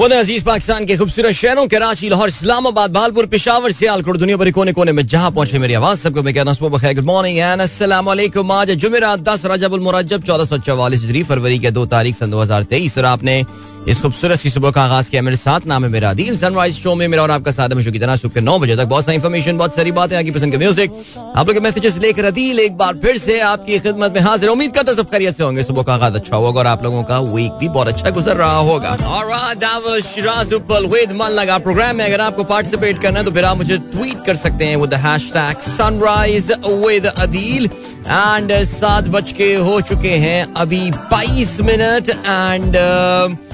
खुद अज़ीज़ पाकिस्तान के खूबसूरत शहरों, कराची, लाहौर, इस्लामाबाद, भालपुर, पिशावर, सियालकोट दुनिया भरी कोने कोने में जहाँ पहुँचे मेरी आवाज़, सबको मैं कहता हूँ गुड मॉर्निंग आज जुमेरात दस रजबुल मुरजब चौदह सौ चौवालीस फरवरी के दो तारीख, सन दो हज़ार तेईस, और आपने इस खूबसूरत सी सुबह का आगाज़ किया मेरे साथ, नाम है मेरा दिल सनराइज शो में मेरा और आपका साथ है कितना सुबह के नौ बजे तक बहुत सारी इन्फॉर्मेशन बहुत सारी बातें आगे पसंद के म्यूज़िक आप लोग के मैसेजेस लेकर अदील एक बार फिर से आपकी खिदमत में हाजिर उम्मीद करता सब खैरियत से होंगे। सुबह का आगाज़ अच्छा होगा और आप लोगों का वीक भी बहुत अच्छा गुजर रहा होगा। लगा प्रोग्राम में अगर आपको पार्टिसिपेट करना है तो फिर आप मुझे ट्वीट कर सकते हैं with hashtag sunrise with Adeel and सात बज के हो चुके हैं अभी बाईस मिनट एंड हम्म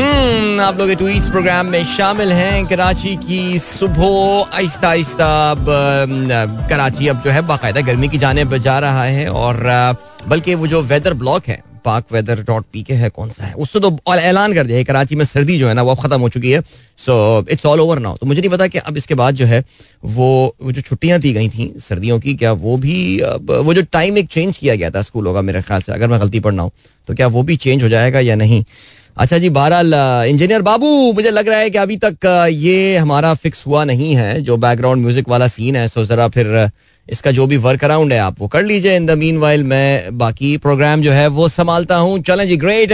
आप लोग ट्वीट्स प्रोग्राम में शामिल हैं। कराची की सुबह आहिस्ता आहिस्ता कराची अब जो है बाकायदा गर्मी की जाने जा रहा है और बल्कि वो जो वेदर ब्लॉक है, पाक वेदर डॉट पी के है, कौन सा है? उससे तो ऐलान कर दिया है, कराची में सर्दी जो है ना, वो अब खत्म हो चुकी है। So it's all over now तो मुझे नहीं पता कि अब इसके बाद जो है, वो वो जो छुट्टियाँ दी गई थी सर्दियों की, क्या वो भी अब, वो जो टाइम एक चेंज किया गया था स्कूलों का मेरे ख्याल से, अगर मैं गलती पढ़ना हूँ तो क्या वो भी चेंज हो जाएगा या नहीं? अच्छा जी बहरहाल इंजीनियर बाबू मुझे लग रहा है कि अभी तक ये हमारा फिक्स हुआ नहीं है जो बैकग्राउंड म्यूज़िक वाला सीन है सो जरा फिर इसका जो भी वर्क अराउंड है आप वो कर लीजिए। इन द मीन वाइल मैं बाकी प्रोग्राम जो है वो संभालता हूँ। चलें जी ग्रेट।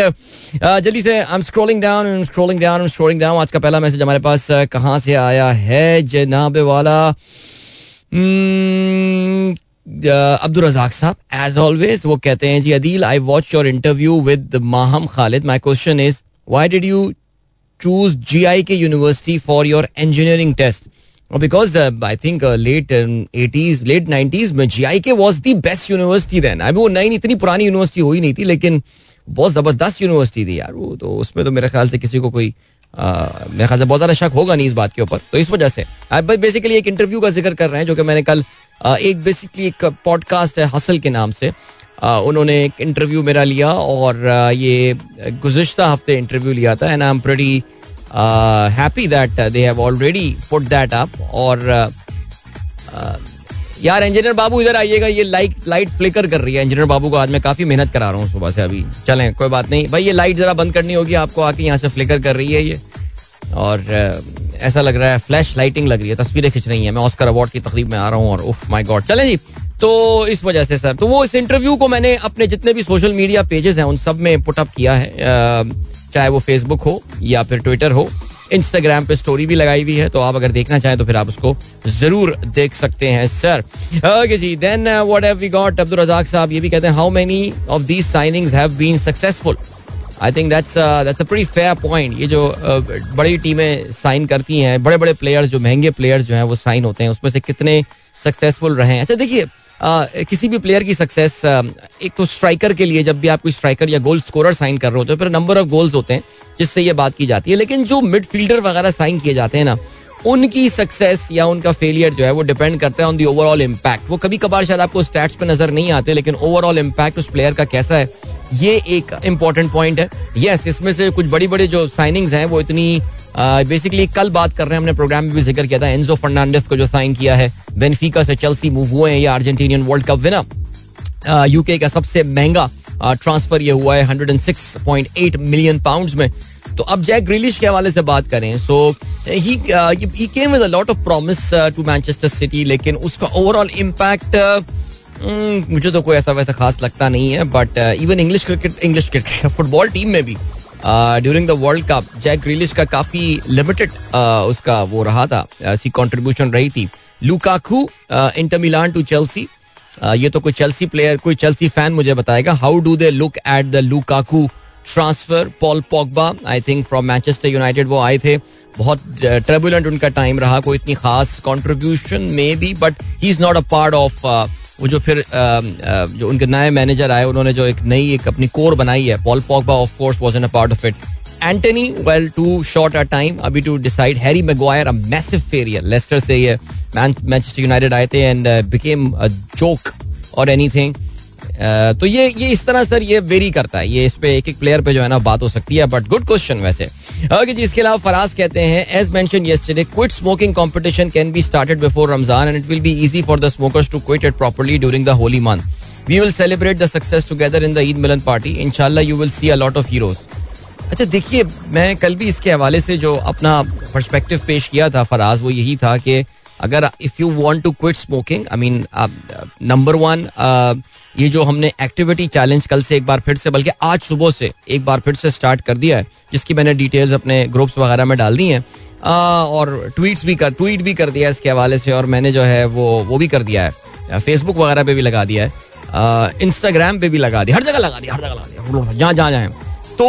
जल्दी से I am scrolling down scrolling down scrolling down आज का पहला मैसेज हमारे पास कहाँ से आया है जनाब वाला? Hmm, अब्दुल रजाक साहब एज ऑलवेज वो कहते हैं, जी Adeel I watch your interview with Maham Khalid my question is why did you choose G I K university for your engineering test because I think late eighties late nineties में G I K was the best university then I वो नई, इतनी पुरानी university हुई नहीं थी, लेकिन बहुत ज़बरदस्त यूनिवर्सिटी थी यार वो तो उसमें तो मेरे ख्याल से किसी को कोई मेरे ख्याल से बहुत ज़्यादा शक होगा नहीं इस बात के ऊपर। तो इस वजह से बेसिकली एक इंटरव्यू का ज़िक्र कर रहे हैं, जो कि मैंने कल एक बेसिकली एक पॉडकास्ट है हसल के नाम से। उन्होंने एक इंटरव्यू मेरा लिया और ये गुजशत हफ़्ते इंटरव्यू लिया था and I am pretty happy that they have already put that up और यार इंजीनियर बाबू इधर आइएगा, ये लाइट लाइट फ्लिकर कर रही है। इंजीनियर बाबू को आज मैं काफ़ी मेहनत करा रहा हूँ सुबह से अभी। चलें, कोई बात नहीं। भाई ये लाइट जरा बंद करनी होगी, आपको आके यहाँ से फ्लिकर कर रही है ये। और ऐसा लग रहा है फ्लैश लाइटिंग लग रही है, तस्वीरें खिंच रही हैं। मैं ऑस्कर अवार्ड की तकरीब में आ रहा हूँ और उफ माय गॉड चले जी तो इस वजह से सर तो वो इस इंटरव्यू को मैंने अपने जितने भी सोशल मीडिया पेजेस हैं, उन सब में पुटअप किया है। चाहे वो फेसबुक हो या फिर ट्विटर हो इंस्टाग्राम पे स्टोरी भी लगाई हुई है तो आप अगर देखना चाहें तो फिर आप उसको ज़रूर देख सकते हैं sir okay ji then what have we got Abdul Razzaq sahib, ये भी कहते हैं how many of these signings have been successful I think that's that's a pretty fair point ये जो uh, बड़ी टीमें साइन करती हैं बड़े बड़े प्लेयर्स जो महँगे प्लेयर्स जो हैं वो साइन होते हैं। उसमें से कितने सक्सेसफुल रहे हैं? अच्छा देखिए uh, किसी भी प्लेयर की सक्सेस uh, एक तो स्ट्राइकर के लिए जब भी आप कोई स्ट्राइकर या गोल स्कोरर साइन कर रहे होते हैं फिर नंबर ऑफ़ गोल्स होते हैं जिससे ये बात की जाती है। लेकिन जो मिड फील्डर वगैरह साइन किए जाते हैं ना उनकी सक्सेस या उनका फेलियर जो है वो डिपेंड करता है ऑन दी ओवरऑल इम्पैक्ट वो कभी कभार शायद आपको स्टैट्स पे नज़र नहीं आते लेकिन ओवरऑल इम्पैक्ट उस प्लेयर का कैसा है ये एक इंपॉर्टेंट पॉइंट है। यस yes, इसमें से कुछ बड़ी बड़ी जो साइनिंग्स हैं वो इतनी बेसिकली uh, कल बात कर रहे हैं हमने प्रोग्राम में भी ज़िक्र किया था एंजो फर्नांडिस को जो साइन किया है बेनफिका से चेल्सी मूव हुए हैं या Argentinian world cup winner UK का सबसे महँगा ट्रांसफ़र ये हुआ है 106.8 मिलियन पाउंड्स में। तो अब जैक ग्रिलिश के हवाले से बात करें so he came with a lot of promise to Manchester City लेकिन उसका ओवरऑल इम्पैक्ट मुझे तो कोई ऐसा वैसा खास लगता नहीं है but even English cricket English cricket football team में भी during the world cup Jack Grealish का काफ़ी लिमिटेड uh, उसका वो रहा था ऐसी कंट्रीब्यूशन रही थी। Lukaku Inter Milan to Chelsea ये तो कोई चेल्सी प्लेयर कोई चेल्सी फ़ैन मुझे बताएगा। How do they look at the Lukaku transfer Paul Pogba I think from Manchester United वो आए थे। बहुत ट्रेबुलेंट uh, उनका टाइम रहा कोई इतनी खास कंट्रीब्यूशन में भी but he is not a part of वो जो फिर जो उनके नए मैनेजर आए, उन्होंने जो एक नई एक अपनी कोर बनाई है, Paul Pogba of course was in a part of it Antony well too short a time अभी to decide Harry Maguire a massive failure Leicester से ये मैनचेस्टर यूनाइटेड आए थे एंड बिकेम अ जोक और anything तो ये ये इस तरह सर ये वेरी करता है। ये इस पे एक एक प्लेयर पे जो है ना बात हो सकती है बट गुड क्वेश्चन वैसे। ओके जी, इसके अलावा फराज कहते हैं as mentioned yesterday quit smoking competition can be started before Ramzan and it will be easy for the smokers to quit it properly during the holy month we will celebrate the success together in the Eid Milan party इनशाला you will see a lot of heroes अच्छा देखिए, मैं कल भी इसके हवाले से जो अपना पर्सपेक्टिव पेश किया था फराज, वो यही था कि अगर if you want to quit smoking I mean number one ये जो हमने एक्टिविटी चैलेंज कल से एक बार फिर से, बल्कि आज सुबह से एक बार फिर से स्टार्ट कर दिया है, जिसकी मैंने डिटेल्स अपने ग्रुप्स वगैरह में डाल दी हैं और ट्वीट्स भी कर ट्वीट भी कर दिया इसके हवाले से, और मैंने जो है वो वो भी कर दिया है। फेसबुक वगैरह पे भी लगा दिया है। इंस्टाग्राम पे भी लगा दिया, हर जगह लगा दिया, हर जगह लगा दिया। जहाँ जहाँ जाए। तो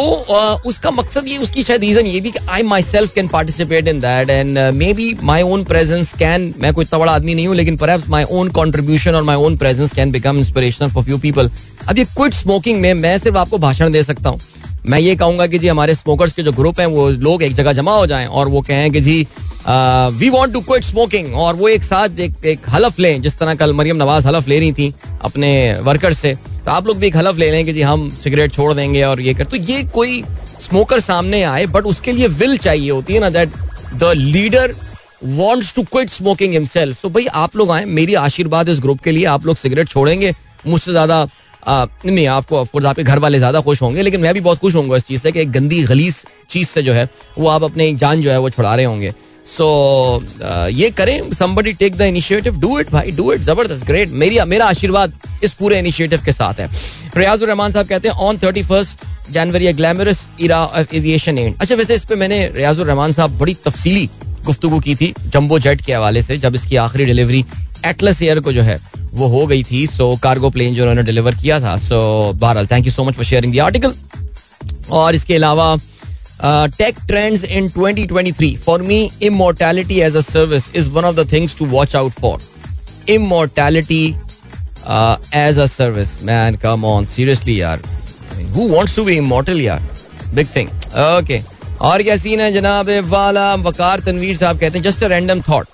उसका मकसद ये उसकी शायद रीजन ये भी कि I myself can participate in that and maybe my own presence can मैं कोई इतना बड़ा आदमी नहीं हूँ लेकिन पर माई ओन कॉन्ट्रीब्यूशन और my own presence can become inspirational for few people अब ये क्विट स्मोकिंग में मैं सिर्फ़ आपको भाषण दे सकता हूँ। मैं ये कहूँगा कि जी हमारे स्मोकर्स के जो ग्रुप हैं वो लोग एक जगह जमा हो जाएँ और वो कहें कि जी we want to quit smoking और वो एक साथ एक, एक हलफ लें जिस तरह कल मरियम नवाज़ हलफ ले रही थी अपने वर्कर्स से। तो आप लोग भी एक हलफ ले लें कि जी हम सिगरेट छोड़ देंगे और ये कर तो ये कोई स्मोकर सामने आए बट उसके लिए विल चाहिए होती है ना that the leader wants to quit smoking himself so भाई, आप लोग आए, मेरी आशीर्वाद इस ग्रुप के लिए, आप लोग सिगरेट छोड़ेंगे, मुझसे ज़्यादा नहीं आपको आपके घर वाले ज़्यादा खुश होंगे, लेकिन मैं भी बहुत खुश होंगे इस चीज़ से कि एक गंदी, गलीस चीज़ से जो है, वो आप अपनी जान जो है वो छुड़ा रहे होंगे। सो so, ये करें somebody take the initiative do it भाई डू इट ज़बरदस्त ग्रेट मेरी मेरा आशीर्वाद इस पूरे इनिशिएटिव के साथ है। रियाजुर रहमान साहब कहते हैं on thirty first January glamorous era of aviation and अच्छा वैसे इस पे मैंने रियाजुर रहमान साहब बड़ी तफसीली गुफ्तु की थी जम्बो जेट के हवाले से जब इसकी आखिरी डिलीवरी एटलस एयर को जो है वो हो गई थी। सो कार्गो प्लेन जो उन्होंने डिलीवर किया था। सो बहरहाल thank you so much for sharing the article और इसके अलावा tech trends in 2023 for me immortality as a service is one of the things to watch out for immortality as a service man come on seriously यार who wants to be immortal यार big thing okay और क्या scene है जनाब? वाला वकार तनवीर साहब कहते हैं just a random thought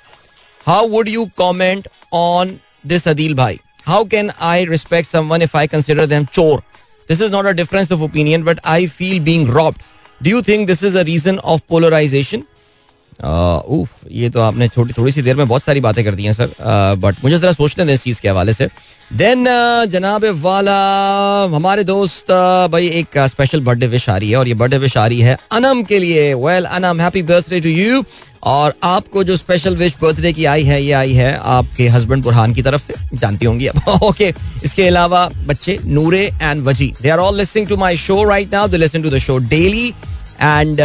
how would you comment on this Adil bhai. How can I respect someone if I consider them chore? This is not a difference of opinion, but I feel being robbed. Do you think this is a reason of polarization? उफ ये तो आपने छोटी थोड़ी सी देर में बहुत सारी बातें कर दी हैं सर बट मुझे जरा सोचने दें इस चीज़ के हवाले से। देन जनाब वाला, हमारे दोस्त भाई एक स्पेशल बर्थडे विश आ रही है और ये बर्थडे विश आ रही है अनम के लिए। Well Anam happy birthday to you और आपको जो स्पेशल विश बर्थडे की आई है, ये आई है आपके हस्बैंड बुरहान की तरफ़ से। जानती होंगी अब। ओके इसके अलावा बच्चे Noore and Waji. They are all listening to my show right now they listen to the show daily and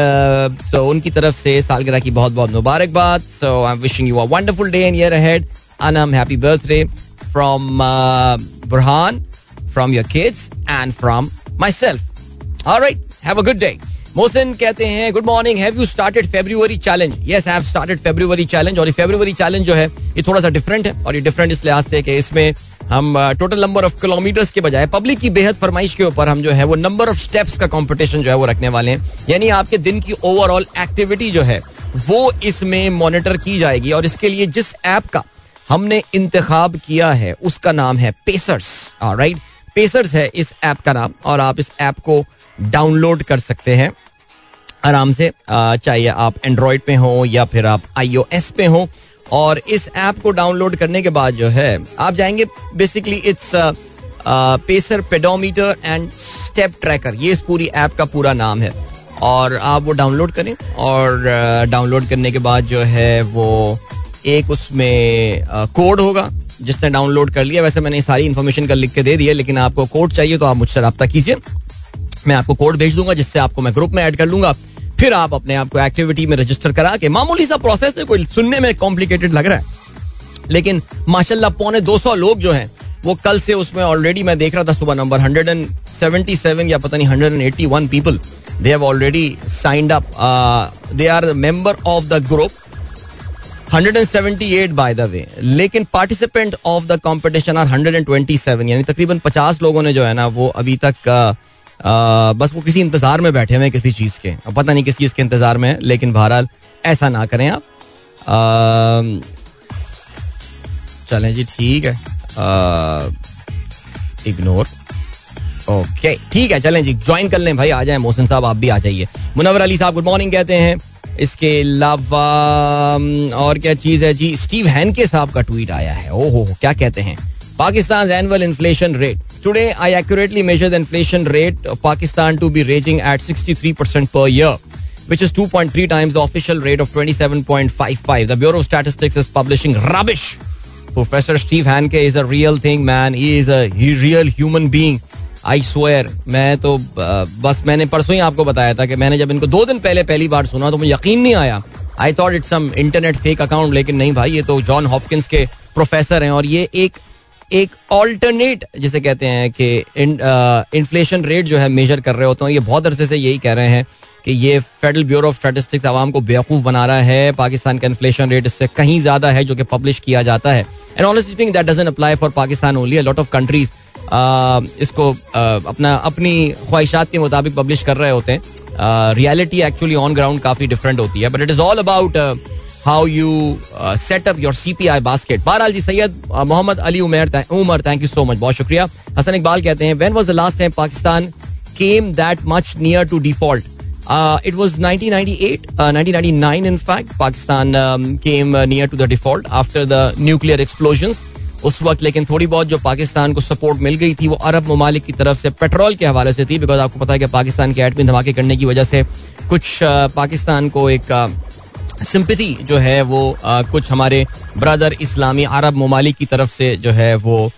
so उनकी तरफ़ से सालगिरह की बहुत बहुत मुबारकबाद। So I am wishing you a wonderful day and year ahead Anam happy birthday from Burhan from your kids and from myself alright have a good day Mohsin कहते हैं good morning have you started February challenge yes have started February challenge और ये February challenge जो है, ये थोड़ा सा different है और ये डिफरेंट इस लिहाज से कि इसमें हम टोटल नंबर ऑफ़ किलोमीटर्स के बजाय पब्लिक की बेहद फरमाइश के ऊपर हम जो है वो नंबर ऑफ़ स्टेप्स का कंपटीशन जो है वो रखने वाले हैं। यानी आपके दिन की ओवरऑल एक्टिविटी जो है, वो इसमें मॉनिटर की जाएगी। और इसके लिए जिस ऐप का हमने इंतखाब किया है, उसका नाम है पेसर्स राइट पेसर्स है इस ऐप का नाम, और आप इस ऐप को डाउनलोड कर सकते हैं। आराम से चाहे आप एंड्रॉयड पे हो या फिर आप आई पे हो और इस ऐप को डाउनलोड करने के बाद जो है, आप जाएँगे basically it's pacer pedometer and step tracker ये इस पूरी ऐप का पूरा नाम है। और आप वो डाउनलोड करें और डाउनलोड करने के बाद जो है वो एक उसमें कोड होगा, जिसने डाउनलोड कर लिया। वैसे मैंने सारी इन्फॉर्मेशन का लिख के दे दिया, लेकिन आपको कोड चाहिए तो आप मुझसे रब्ता कीजिए। मैं आपको कोड भेज दूँगा, जिससे आपको मैं ग्रुप में ऐड कर लूँगा। फिर आप अपने आप को एक्टिविटी में रजिस्टर करा के मामूली सा प्रोसेस है कोई सुनने में कॉम्प्लिकेटेड लग रहा है। लेकिन माशाल्लाह पौने 200 लोग जो हैं वो कल से उसमें ऑलरेडी मैं देख रहा था सुबह नंबर 177 या पता नहीं 181 people they have already signed up they are member of the group 178 by the way लेकिन participant of the competition are 127 यानी तकरीबन 50 लोगों ने जो है ना वो अभी तक uh, बस वो किसी इंतज़ार में बैठे हुए किसी चीज़ के। पता नहीं किस चीज़ के इंतज़ार में है, लेकिन बहरहाल ऐसा ना करें आप। चलें जी, ठीक है। इग्नोर ओके ठीक है, चलें जी ज्वाइन कर लें भाई, आ जाए। मोहसिन साहब, आप भी आ जाइए। मुनवर अली साहब गुड मॉर्निंग कहते हैं। इसके अलावा और क्या चीज़ है जी? स्टीव हैन के साहब का ट्वीट आया है। ओहो, क्या कहते हैं? Pakistan annual inflation rate today I accurately measure the inflation rate Pakistan to be raising at 63% percent per year Which is 2.3 times the official rate of 27.55. The Bureau of Statistics is publishing rubbish. Professor Steve Hanke is a real thing, man. He is a he real human being. I swear. मैं तो uh, बस मैंने परसों ही आपको बताया था कि मैंने जब इनको दो दिन पहले पहली बार सुना तो मुझे यकीन नहीं आया I thought it's some internet fake account लेकिन नहीं भाई ये तो जॉन हॉपकिंस के प्रोफेसर हैं और ये एक एक ऑल्टरनेट जिसे कहते हैं कि इन्फ्लेशन रेट जो है मेजर कर रहे होते हैं ये बहुत अरसे से यही कह रहे हैं कि ये फेडरल ब्यूरो ऑफ़ स्टैटिस्टिक्स आवाम को बेवकूफ़ बना रहा है। पाकिस्तान का इन्फ्लेशन रेट इससे कहीं ज़्यादा है जो कि पब्लिश किया जाता है। And honestly speaking that doesn't apply for Pakistan only lot of countries इसको uh, अपना अपनी ख्वाहिशात के मुताबिक पब्लिश कर रहे होते हैं। रियलिटी एक्चुअली ऑन ग्राउंड काफ़ी डिफरेंट होती है। But it is all about how you set up your C P I basket बहरहाल जी Syed Mohammad Ali Umar Umar thank you so much बहुत शुक्रिया हसन इकबाल कहते हैं when was the last time Pakistan came that much near to default it was 1998 1999 in fact Pakistan um, came uh, near to the default after the nuclear explosions. उस वक्त लेकिन थोड़ी बहुत जो पाकिस्तान को सपोर्ट मिल गई थी वो अरब ममालिक की तरफ़ से पेट्रोल के हवाले से थी बिकॉज़ आपको पता है कि पाकिस्तान के एटमी धमाके करने की वजह से कुछ uh, पाकिस्तान को एक uh, सिंपति जो है वो कुछ हमारे ब्रदर इस्लामी अरब ममालिक की तरफ़ से जो है वो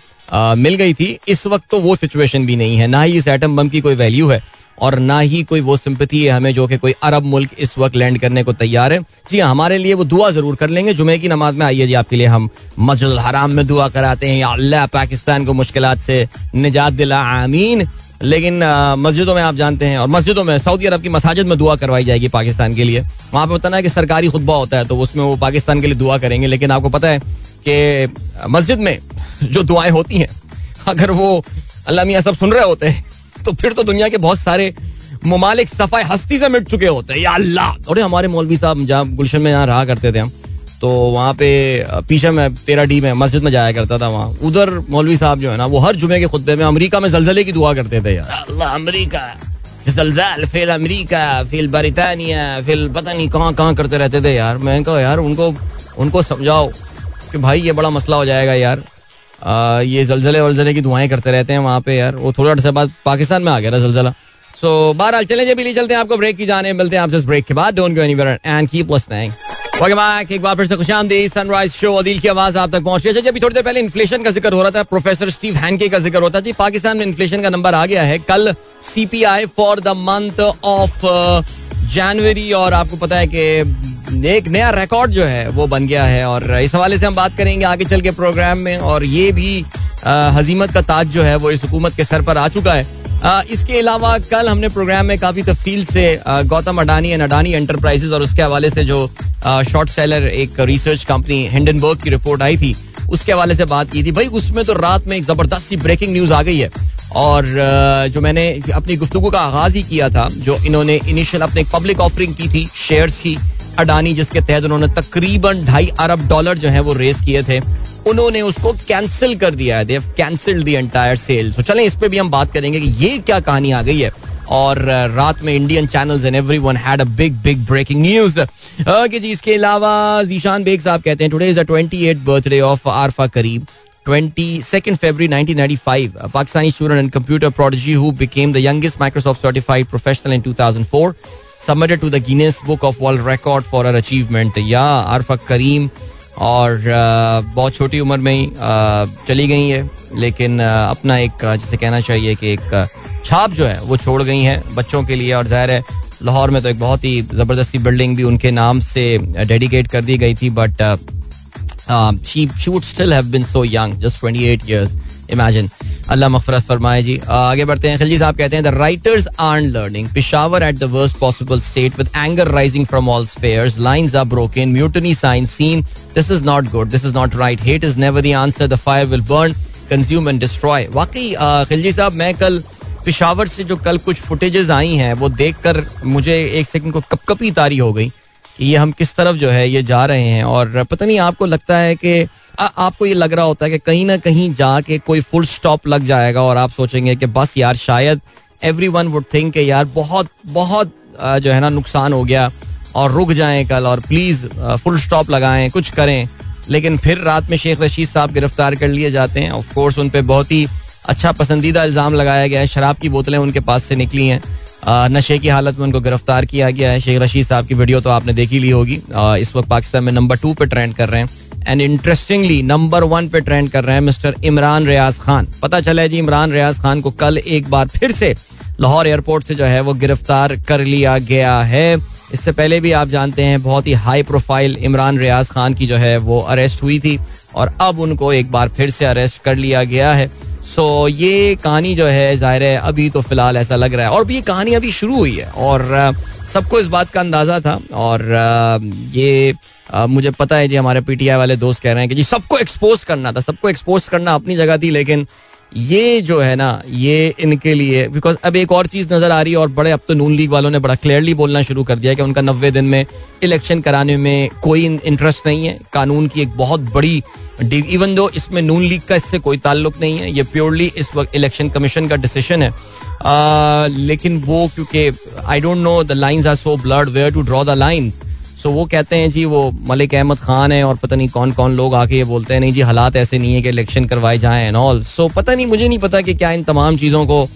मिल गई थी। इस वक्त तो वो सिचुएशन भी नहीं है। ना ही इस एटम बम की कोई वैल्यू है और ना ही कोई वो सिंपति है हमें जो कि कोई अरब मुल्क इस वक्त लैंड करने को तैयार है। जी हाँ हमारे लिए वो दुआ ज़रूर कर लेंगे। जुमे की नमाज़ में आइए जी, आपके लिए हम मस्जिद हराम में दुआ कराते हैं। या अल्लाह पाकिस्तान को मुश्किल से निजात दिला। आमीन। लेकिन मस्जिदों में आप जानते हैं, और मस्जिदों में, सऊदी अरब की मसाजिद में दुआ करवाई जाएगी पाकिस्तान के लिए। वहाँ पे होता है कि सरकारी खुतबा होता है तो उसमें वो पाकिस्तान के लिए दुआ करेंगे, लेकिन आपको पता है कि मस्जिद में जो दुआएँ होती हैं, अगर वो अल्लाह मियाँ सब सुन रहे होते हैं तो फिर तो दुनिया के बहुत सारे ममालिक सफ़ाई हस्ती से मिट चुके होते हैं। या अल्लाह! और हमारे मौलवी साहब जहाँ गुलशन में यहाँ रहा करते थे हम तो वहाँ पे पीछे में तेरा डी में मस्जिद में जाया करता था वहाँ। उधर मौलवी साहब जो है ना वो हर जुमे के खुतबे में अमेरिका में जलजले की दुआ करते थे यार। अल्लाह अमेरिका जलजल फिर अमेरिका फिर बरितानिया फिर पता नहीं कहाँ कहाँ करते रहते थे यार। मैं कहा यार उनको उनको समझाओ कि भाई ये बड़ा मसला हो जाएगा यार। आ, ये जलजले वलजले की दुआएँ करते रहते हैं वहाँ पे यार। वो थोड़ा अर्से बाद पाकिस्तान में आ गया था जलजला। सो so, बहरहाल चले जब चलते हैं आपको ब्रेक की जाने। मिलते हैं आपसे ब्रेक के बाद। Don't go anywhere and keep listening एक बार फिर से खुश सनराइज शो अदील की आवाज़ आप तक पहुँच रही है। अभी थोड़ी देर पहले इन्फ्लेशन का ज़िक्र हो रहा था. प्रोफेसर स्टीव हैंके का ज़िक्र होता जी, पाकिस्तान में इन्फ्लेशन का नंबर आ गया है. कल CPI for the month of January और आपको पता है कि एक नया रिकॉर्ड जो है, वो बन गया है और इस हवाले से हम बात करेंगे आगे चल के प्रोग्राम में और ये भी हजीमत का ताज जो है, वो इस हुकूमत के सर पर आ चुका है। इसके अलावा कल हमने प्रोग्राम में काफ़ी तफसील से गौतम अडानी एंड अडानी एंटरप्राइजेस और उसके हवाले से जो शॉर्ट सेलर एक रिसर्च कंपनी हिंडनबर्ग की रिपोर्ट आई थी, उसके हवाले से बात की थी। भाई, उसमें तो रात में एक ज़बरदस्त सी ब्रेकिंग न्यूज़ आ गई है। और जो मैंने अपनी गुफ्तु का आगाज़ ही किया था, जो इन्होंने इनिशियल अपने पब्लिक ऑफरिंग की थी शेयर्स की अडानी जिसके तहत उन्होंने तकरीबन ढाई अरब डॉलर जो है वो रेस किए थे उन्होंने उसको कैंसिल कर दिया है। They cancelled the entire sale तो चलें इस पे भी हम बात करेंगे कि ये क्या कहानी आ गई है। और रात में Indian channels and everyone had a big big breaking news okay जी इसके अलावा जीशान बेग साहब कहते हैं today is the 28th birthday of Arfa करीब 22nd February 1995, a Pakistani student and computer prodigy who became the youngest Microsoft certified professional in 2004, submitted to the Guinness Book of World Record for her achievement. Yeah, Arfa Kareem और बहुत छोटी उम्र में ही चली गई है लेकिन अपना एक जिसे कहना चाहिए कि एक छाप जो है वो छोड़ गई है बच्चों के लिए और ज़ाहिर है लाहौर में तो एक बहुत ही ज़बरदस्ती बिल्डिंग भी उनके नाम से डेडिकेट कर दी गई थी but she she would still have been so young just 28 years imagine अल्लाह मफरत फरमाए जी। आगे बढ़ते हैं। खिलजी साहब कहते हैं the rioters are learning Peshawar at the worst possible state with anger rising from all spheres lines are broken mutiny sign seen this is not good this is not right hate is never the answer the fire will burn consume and destroy वाकई खिलजी साहब, मैं कल पिशावर से जो कल कुछ footages आई हैं, वो देखकर मुझे एक सेकंड को कपकपी तारी हो गई कि ये हम किस तरफ़ जो है ये जा रहे हैं। और पता नहीं, आपको लगता है कि आपको ये लग रहा होता है कि कहीं ना कहीं जाके कोई फुल स्टॉप लग जाएगा और आप सोचेंगे कि बस यार, शायद एवरी वन वुड थिंक यार बहुत बहुत जो है ना, नुकसान हो गया और रुक जाएँ कल और प्लीज़ फुल स्टॉप लगाएँ, कुछ करें। लेकिन फिर रात में शेख रशीद साहब गिरफ़्तार कर लिए जाते हैं। ऑफ़ कोर्स उन पर बहुत ही अच्छा पसंदीदा इल्ज़ाम लगाया गया है। शराब की बोतलें उनके पास से निकली हैं। नशे की हालत में उनको गिरफ़्तार किया गया है। शेख रशीद साहब की वीडियो तो आपने देखी ली होगी। इस वक्त पाकिस्तान में नंबर टू पे ट्रेंड कर रहे हैं। एंड इंटरेस्टिंगली नंबर वन पे ट्रेंड कर रहे हैं मिस्टर इमरान रियाज खान। पता चला है जी, इमरान रियाज खान को कल एक बार फिर से लाहौर एयरपोर्ट से जो है वो गिरफ़्तार कर लिया गया है। इससे पहले भी आप जानते हैं, बहुत ही हाई प्रोफ़ाइल इमरान रियाज खान की जो है वो अरेस्ट हुई थी। और अब उनको एक बार फिर से अरेस्ट कर लिया गया है। सो ये कहानी जो है, ज़ाहिर है, अभी तो फ़िलहाल ऐसा लग रहा है। और ये कहानी अभी शुरू हुई है, और सबको इस बात का अंदाज़ा था, और ये मुझे पता है जी, हमारे पीटीआई वाले दोस्त कह रहे हैं कि जी, सबको एक्सपोज करना था, सबको एक्सपोज करना अपनी जगह थी, लेकिन ये जो है ना ये इनके लिए बिकॉज़ अब एक और चीज़ नज़र आ रही है और बड़े अब तो नून लीग वालों ने बड़ा क्लियरली बोलना शुरू कर दिया कि उनका नब्बे दिन में इलेक्शन कराने में कोई इंटरेस्ट नहीं है। कानून की एक बहुत बड़ी इवन दो इसमें नून लीग का इससे कोई ताल्लुक नहीं है ये प्योरली इस वक्त इलेक्शन कमीशन का डिसीज़न है। आ, लेकिन वो क्योंकि I don't know the lines are so blurred where to draw the lines so वो कहते हैं, जी, वो मलिक अहमद खान है और पता नहीं कौन कौन लोग आके ये बोलते हैं, नहीं जी, हालात ऐसे नहीं है कि इलेक्शन करवाए जाए एंड ऑल सो पता नहीं, मुझे नहीं पता कि क्या इन तमाम चीज़ों को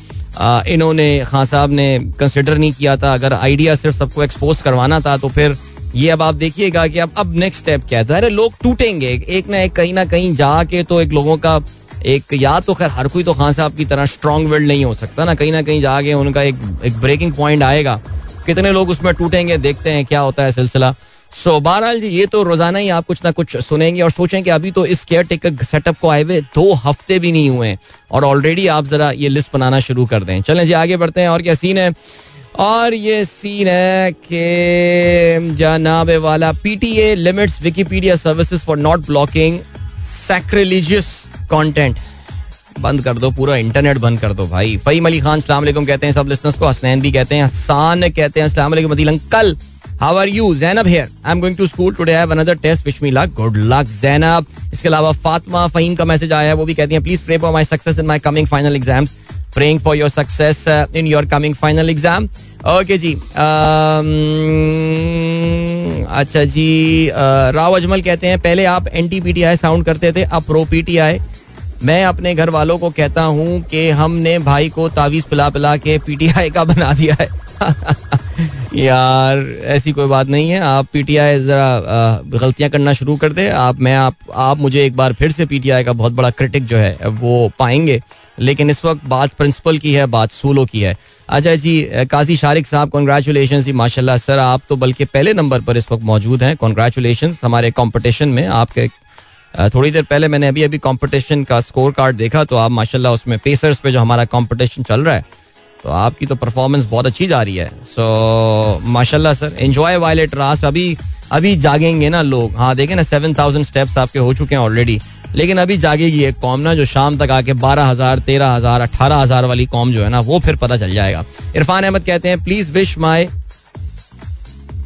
इन्होंने, खान साहब ने कंसिडर नहीं किया था। अगर आइडिया सिर्फ़ सबको एक्सपोज करवाना था तो फिर ये अब आप देखिएगा कि अब अब नेक्स्ट स्टेप क्या है। अरे लोग टूटेंगे। एक ना एक, कहीं ना कहीं जाके तो एक लोगों का, एक, या तो खैर, हर कोई तो खान साहब की तरह स्ट्रॉन्ग विल्ड नहीं हो सकता ना। कहीं ना कहीं जाके उनका एक एक ब्रेकिंग पॉइंट आएगा। कितने लोग उसमें टूटेंगे देखते हैं क्या होता है सिलसिला। सो so, बहरहाल जी ये तो रोज़ाना ही आप कुछ ना कुछ सुनेंगे और सोचें कि अभी तो इस केयर टेकर सेटअप को आए हुए दो हफ़्ते भी नहीं हुए और ऑलरेडी आप जरा ये लिस्ट बनाना शुरू कर दें। चलें जी आगे बढ़ते हैं और क्या सीन है? और ये सीन है कि जनाब वाला PTA limits Wikipedia services for not blocking sacrilegious content बंद कर दो पूरा इंटरनेट बंद कर दो भाई। फईम अली खान सलाम कहते हैं सब लिस्टनर्स को हसनैन भी कहते हैं हसान कहते हैं अस्सलाम वालेकुम Adeel uncle. How are you Zainab here I am going to school today have another test wish me luck good luck Zainab इसके अलावा फातिमा फहीम का मैसेज आया है वो भी कहती हैं please pray for my success in my coming final exams praying for your success in your coming final exam okay ji um, अच्छा जी uh, राव अजमल कहते हैं पहले आप anti P T I sound करते थे अब प्रो पी टी आई मैं अपने घर वालों को कहता हूँ कि हमने भाई को तावीज पिला पिला के पीटीआई का बना दिया है। यार, ऐसी कोई बात नहीं है। आप पीटीआई जरा गलतियाँ करना शुरू कर दे। आप, मैं आप आप मुझे एक बार फिर से पीटीआई का बहुत बड़ा क्रिटिक जो है, वो पाएँगे। लेकिन इस वक्त बात प्रिंसिपल की है, बात सूलो की है। अच्छा जी काजी शारिक साहब कॉन्ग्रेचुलेशन जी, माशाल्लाह। सर, आप तो बल्कि पहले नंबर पर इस वक्त मौजूद हैं। कॉन्ग्रेचुलेशन हमारे कंपटीशन में। आपके थोड़ी देर पहले मैंने अभी अभी कंपटीशन का स्कोर कार्ड देखा तो आप माशाल्लाह उसमें पेसर्स पे जो हमारा कंपटीशन चल रहा है तो आपकी तो परफॉर्मेंस बहुत अच्छी जा रही है। सो so, माशाल्लाह सर एंजॉय वायलेट रास अभी अभी जागेंगे ना लोग। हाँ देखें ना सेवन थाउज़ेंड स्टेप्स आपके हो चुके हैं ऑलरेडी लेकिन अभी जागेगी एक कॉम ना जो शाम तक आके बारह हज़ार तेरह हज़ार अठारह हज़ार वाली कॉम जो है ना वो फिर पता चल जाएगा। इरफान अहमद कहते हैं please wish my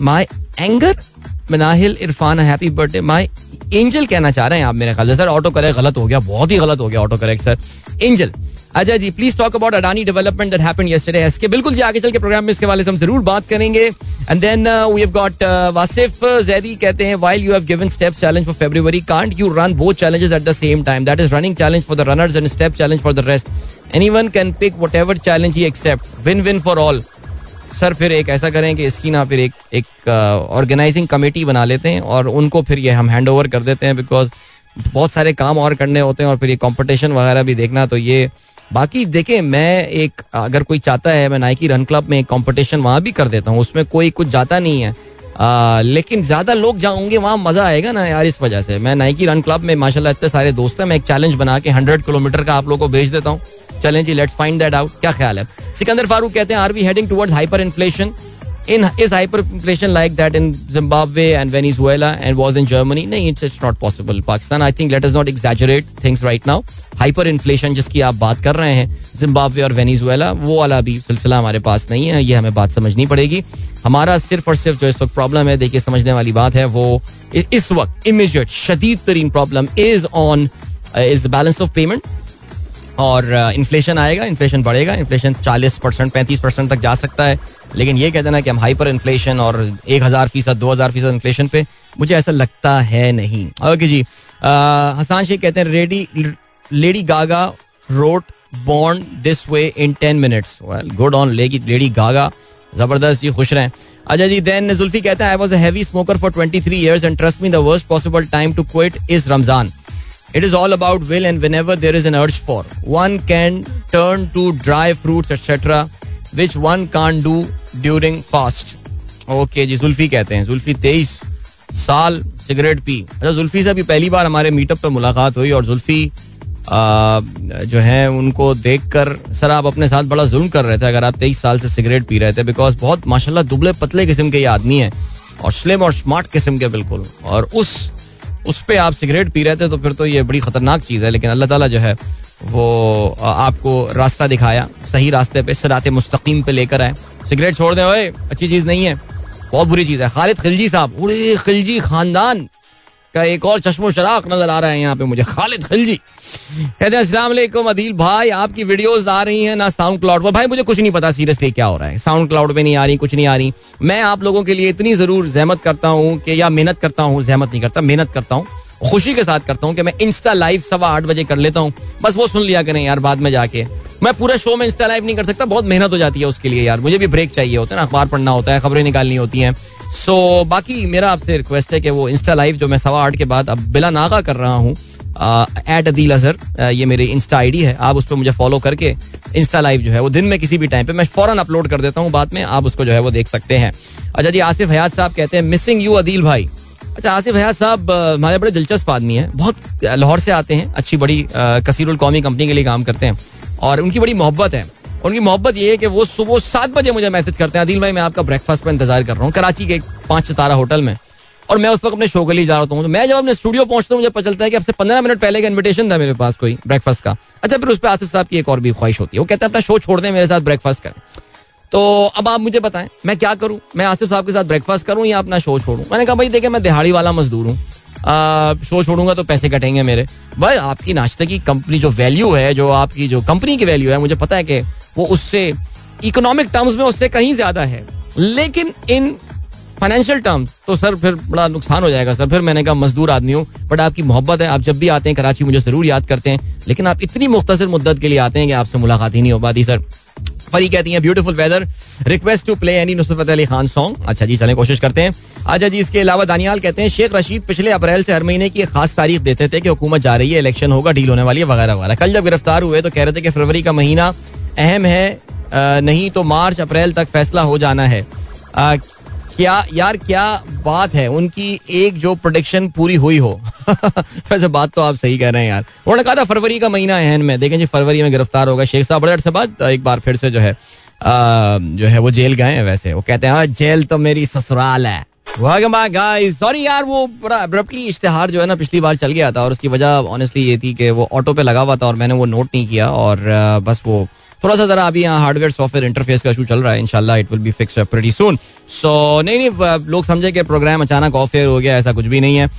my angel Manahil Irfan happy birthday my angel कहना चाह रहे हैं आप, मेरे ख्याल से। सर ऑटो करेक्ट गलत हो गया, बहुत ही गलत हो गया ऑटो करेक्ट सर। एंजल अच्छा जी please talk about Adani development that happened yesterday इसके बिल्कुल जी, आगे चल के प्रोग्राम में इसके वाले से हम ज़रूर बात करेंगे। And then we have got Wasif Zaidi कहते हैं while you have given step challenge for February can't you run both challenges at the same time that is running challenge for the runners and step challenge for the rest anyone can pick whatever challenge he accept win win for all sir फिर एक ऐसा करें कि इसकी ना, फिर एक एक ऑर्गेनाइजिंग कमेटी बना लेते हैं और उनको फिर ये हम हैंड कर देते हैं बिकॉज़ बहुत सारे काम और करने होते हैं और फिर ये कंपटीशन वगैरह भी देखना तो ये बाकी देखें मैं एक अगर कोई चाहता है मैं नाइकी रन क्लब में एक कंपटीशन वहाँ भी कर देता हूँ उसमें कोई कुछ जाता नहीं है। आ, लेकिन ज़्यादा लोग जाओगे वहाँ मज़ा आएगा ना यार इस वजह से। मैं नाइकी रन क्लब में माशाल्लाह इतने सारे दोस्त हैं मैं एक चैलेंज बना के हंड्रेड किलोमीटर का आप लोगों को भेज देता हूँ। चलें जी लेट्स फाइंड दैट आउट क्या ख्याल है? सिकंदर फारूक कहते हैं are we heading towards hyperinflation in is hyperinflation like that in Zimbabwe and Venezuela and was in Germany? No, it's it's not possible. Pakistan, I think let us not exaggerate things right now. Inflation जिसकी आप बात कर रहे हैं Zimbabwe और वेनीजुएला वो वाला भी सिलसिला हमारे पास नहीं है ये हमें बात समझनी पड़ेगी हमारा सिर्फ़ और सिर्फ़ जो इस वक्त प्रॉब्लम है देखिए समझने वाली बात है वो इस वक्त इमीजिएट शदीद तरीन problem is on is balance of payment और इन्फ्लेशन आएगा इन्फ्लेशन बढ़ेगा इन्फ्लेशन चालीस परसेंट, पैंतीस परसेंट तक जा सकता है। लेकिन ये कहते ना कि हम हाइपर इन्फ्लेशन और एक हज़ार फ़ीसद, दो हज़ार फ़ीसद इन्फ्लेशन पे मुझे ऐसा लगता है नहीं। ओके जी हसान शेख कहते हैं ready Lady Gaga wrote bond this way in ten minutes well good on लेगी लेडी गागा ज़बरदस्त जी, खुश रहें। अच्छा जी देन जुल्फी कहता है I was a heavy smoker for 23 years and trust me the worst possible time to quit is Ramzan It is all about will, and whenever there is an urge for, one can turn to dry fruits, etc., which one can't do during fast. Okay जी जुल्फी कहते हैं जुल्फी तेईस साल cigarette P अच्छा जुल्फी से अभी पहली बार हमारे meetup पर मुलाकात हुई और जुल्फी जो है उनको देखकर सर आप अपने साथ बड़ा जुल्म कर रहे थे अगर आप तेईस साल से सिगरेट पी रहे थे बिकॉज़ बहुत माशाल्लाह दुबले पतले किस्म के ये आदमी है और स्लिम और स्मार्ट किस्म के बिल्कुल और उस उस पर आप सिगरेट पी रहे थे तो फिर तो ये बड़ी खतरनाक चीज़ है, लेकिन अल्लाह ताला जो है, वो आपको रास्ता दिखाया, सही रास्ते पे, सरात मुस्तकीम पे लेकर आए। सिगरेट छोड़ दें अच्छी चीज़ नहीं है, बहुत बुरी चीज़ है। खालिद खिलजी साहब, उड़े खिलजी खानदान। का एक और चश्मो शराक नज़र आ रहा है यहाँ पे मुझे। खालिद खिलजी। कहते हैं, अस्सलाम अदील भाई, आपकी वीडियोस आ रही हैं ना साउंड क्लाउड पर। भाई, मुझे कुछ नहीं पता सीरियसली क्या हो रहा है। साउंड क्लाउड पे नहीं आ रही, कुछ नहीं आ रही। मैं आप लोगों के लिए इतनी ज़रूर जहमत करता हूँ कि, या मेहनत करता हूँ, जहमत नहीं करता, मेहनत करता हूँ, खुशी के साथ करता हूँ कि मैं इंस्टा लाइव सवा आठ बजे कर लेता हूँ। बस वो सुन लिया करें यार बाद में जाके। मैं पूरा शो में इंस्टा लाइव नहीं कर सकता, बहुत मेहनत हो जाती है उसके लिए यार। मुझे भी ब्रेक चाहिए होता है ना, अखबार पढ़ना होता है, खबरें निकालनी होती हैं। सो so, बाकी मेरा आपसे रिक्वेस्ट है कि वो इंस्टा लाइव जो मैं सवा आठ के बाद अब बिला नागा कर रहा हूँ एट अदील अजहर ये मेरी इंस्टा आईडी है। आप उस पर मुझे फॉलो करके इंस्टा लाइव जो है वो दिन में किसी भी टाइम पे मैं फ़ौरन अपलोड कर देता हूँ बाद में आप उसको जो है वो देख सकते हैं। अच्छा जी आसिफ हयात साहब कहते हैं मिसिंग यू अदील भाई. अच्छा आसिफ हयात साहब हमारे बड़े दिलचस्प आदमी हैं बहुत लाहौर से आते हैं अच्छी बड़ी कसीरुल कौमी कंपनी के लिए काम करते हैं और उनकी बड़ी मोहब्बत है। उनकी मोहब्बत ये है कि वो सुबह सात बजे मुझे मैसेज करते हैं, अदिल भाई, मैं आपका ब्रेकफास्ट का इंतज़ार कर रहा हूँ, कराची के एक पाँच सितारा होटल में, और मैं उस वक्त अपने शो के लिए जा रहा हूँ तो मैं जब अपने स्टूडियो पहुँचता हूँ, मुझे पता चलता है कि अब से पंद्रह मिनट पहले का इन्विटेशन था मेरे पास कोई ब्रेकफास्ट का। अच्छा फिर उस पर आसिफ साहब की एक और भी ख्वाहिश होती है, वो कहते हैं, अपना शो छोड़ दें, मेरे साथ ब्रेकफास्ट करें। तो अब आप मुझे बताएँ, मैं क्या करूँ? मैं आसिफ साहब के साथ ब्रेकफास्ट करूँ या अपना शो छोड़ूं? मैंने कहा, भाई देखे मैं दिहाड़ी वाला मजदूर हूँ शो छोड़ूँगा तो पैसे कटेंगे मेरे। भाई आपकी नाश्ते की कंपनी जो वैल्यू है, जो आपकी जो कंपनी की वैल्यू है, मुझे पता है कि वो उससे इकोनॉमिक टर्म्स में उससे कहीं ज़्यादा है। लेकिन इन फाइनेंशियल टर्म्स तो सर फिर बड़ा नुकसान हो जाएगा। सर फिर मैंने कहा, मजदूर आदमी हूँ, बट आपकी मोहब्बत है। आप जब भी आते हैं कराची, मुझे ज़रूर याद करते हैं। लेकिन आप इतनी मुख्तर मुद्दत के लिए आते हैं कि आपसे मुलाकात ही नहीं हो पाती, सर। फरी कहती हैं beautiful weather request to play any Nusrat Ali Khan song अच्छा जी, चले, कोशिश करते हैं। अच्छा जी इसके अलावा दानियाल कहते हैं शेख रशीद पिछले अप्रैल से हर महीने की एक खास तारीख देते थे कि हुकूमत जा रही है इलेक्शन होगा डील होने वाली है वगैरह वगैरह। कल जब गिरफ़्तार हुए तो कह रहे थे कि फरवरी का महीना अहम है नहीं तो मार्च अप्रैल तक फैसला हो जाना है। क्या यार क्या बात है उनकी एक जो प्रोडिक्शन पूरी हुई हो। वैसे बात तो आप सही कह रहे हैं यार। उन्होंने कहा था फरवरी का महीना अहन में देखें जी फरवरी में गिरफ़्तार होगा शेख साहब। बड़े बाद एक बार फिर से जो है आ, जो है वो जेल गए हैं वैसे। वो कहते हैं हाँ, जेल तो मेरी ससुराल है। सॉरी यार, वो बड़ा अब्रप्टली इश्तेहार जो है ना पिछली बार चल गया था और उसकी वजह ऑनेस्टली ये थी कि वो ऑटो पे लगा हुआ था और मैंने वो नोट नहीं किया और बस वो थोड़ा सा जरा अभी यहाँ हार्डवेयर सॉफ्टवेयर इंटरफेस का इशू चल रहा है इनशाला it will be fix pretty soon so नहीं नहीं लोग समझे कि प्रोग्राम अचानक ऑफ़ एयर हो गया, ऐसा कुछ भी नहीं है।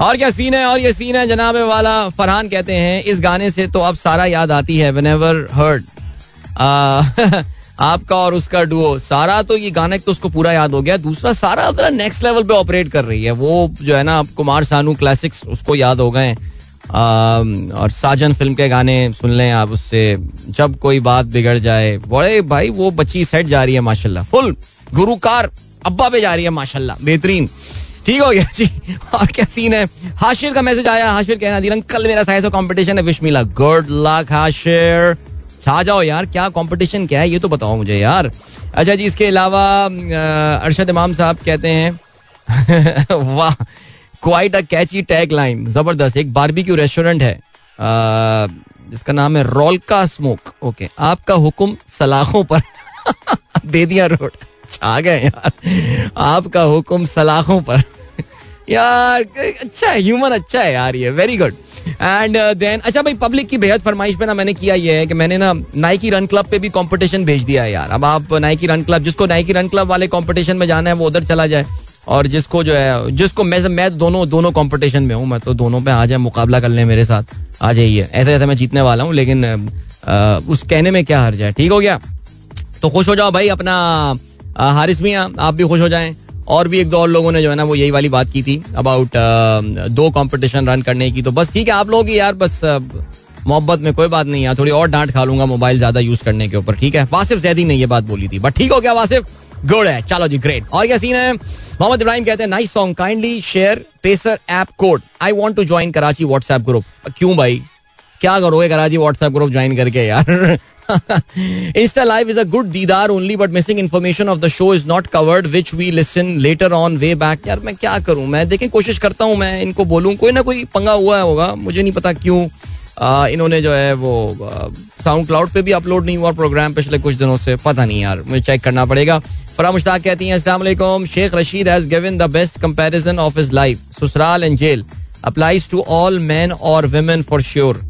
और क्या सीन है, और ये सीन है, जनाब वाला फरहान कहते हैं, इस गाने से तो अब सारा याद आती है वेन एवर हर्ड आपका और उसका डुओ सारा तो ये गाना तो उसको पूरा याद हो गया। दूसरा, सारा नेक्स्ट लेवल पे ऑपरेट कर रही है, वो जो है ना कुमार सानू क्लासिक्स उसको याद हो गए। और साजन फ़िल्म के गाने सुन लें आप उससे। जब कोई बात बिगड़ जाए, बड़े भाई, वो बच्ची सेट जा रही है, माशाल्लाह। फुल गुरुकार अब्बा पे जा रही है, माशाल्लाह। बेहतरीन। ठीक हो गया जी। और क्या सीन है? हाशिर का मैसेज आया। हाशिर कहना दी अंकल मेरा साइज़ कंपटीशन है, विश मिला। Good luck Hashir. छा जाओ यार, क्या कंपटीशन क्या है? ये तो बताओ मुझे यार। अच्छा जी, इसके अलावा अरशद इमाम साहब कहते हैं, वाह quite a catchy tag line ज़बरदस्त। एक बारबेक्यू रेस्टोरेंट है जिसका नाम है रोलका स्मोक। ओके, आपका हुक्म सलाखों पर दे दिया रोड। आ गए यार। आपका हुक्म सलाखों पर। यार अच्छा है ह्यूमन अच्छा है यार ये वेरी गुड एंड देन अच्छा भाई पब्लिक की बेहद फरमाइश पे ना मैंने किया ये है कि मैंने ना नाइकी रन क्लब पे भी कंपटीशन भेज दिया है यार। अब आप नाइकी रन क्लब जिसको नाइकी रन क्लब वाले कंपटीशन में जाना है, वो उधर चला जाए। और जिसको जो है, जिसको मैं मैं दोनों दोनों कंपटीशन में हूँ, मैं तो दोनों पे आ जाए मुकाबला कर ले मेरे साथ। आ जाइए ऐसे ऐसे मैं जीतने वाला हूँ, लेकिन उस कहने में क्या हर जाए ठीक हो गया? तो खुश हो जाओ भाई अपना हारिस मियाँ, आप भी खुश हो जाएँ। और भी एक दो और लोगों ने जो है ना वो यही वाली बात की थी अबाउट दो कंपटीशन रन करने की। तो बस ठीक है, आप लोगों की यार, बस मोहब्बत में कोई बात नहीं यार, थोड़ी और डांट खा लूँगा मोबाइल ज़्यादा यूज़ करने के ऊपर, ठीक है? वासिफ जैदी ने ये बात बोली थी बट ठीक हो गया वासिफ गुड है, चलो जी ग्रेट और क्या सीन है? मोहम्मद इब्राहिम कहते हैं nice song kindly share pacer app code I want to join Karachi WhatsApp group क्यों भाई? क्या करोगे कराची व्हाट्सएप ग्रुप ज्वाइन करके यार? Insta Live is a good दीदार only, but missing information of the show is not covered, which we listen later on, way back. यार, मैं क्या करूँ? मैं देखें, कोशिश करता हूँ मैं इनको बोलूँ। कोई ना कोई पंगा हुआ होगा, मुझे नहीं पता क्यों इन्होंने जो है वो साउंड क्लाउड पे भी अपलोड नहीं हुआ प्रोग्राम पिछले कुछ दिनों से। पता नहीं यार, मुझे चेक करना पड़ेगा। फरा मुश्ताक कहती हैं, अस्सलाम Sheikh Rashid has given the best comparison of his life ससुराल and jail applies to all man और वेमेन फॉर श्योर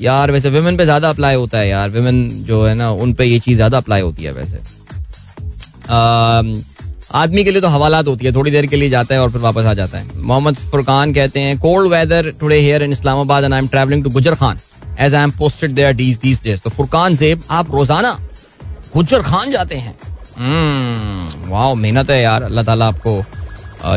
यार वैसे वुमेन पे ज़्यादा अप्लाई होता है यार। वुमेन जो है ना उन पे ये चीज़ ज़्यादा अप्लाई होती है वैसे। आदमी के लिए तो हवालात होती है। थोड़ी देर के लिए जाता है और फिर वापस आ जाता है। मोहम्मद फुरकान कहते हैं cold weather today here in Islamabad and I am travelling to Gujar Khan as I am posted there these these days तो फुरकान जेब आप रोज़ाना गुजर खान जाते हैं। वाह hmm, मेहनत है यार। अल्लाह ताला आपको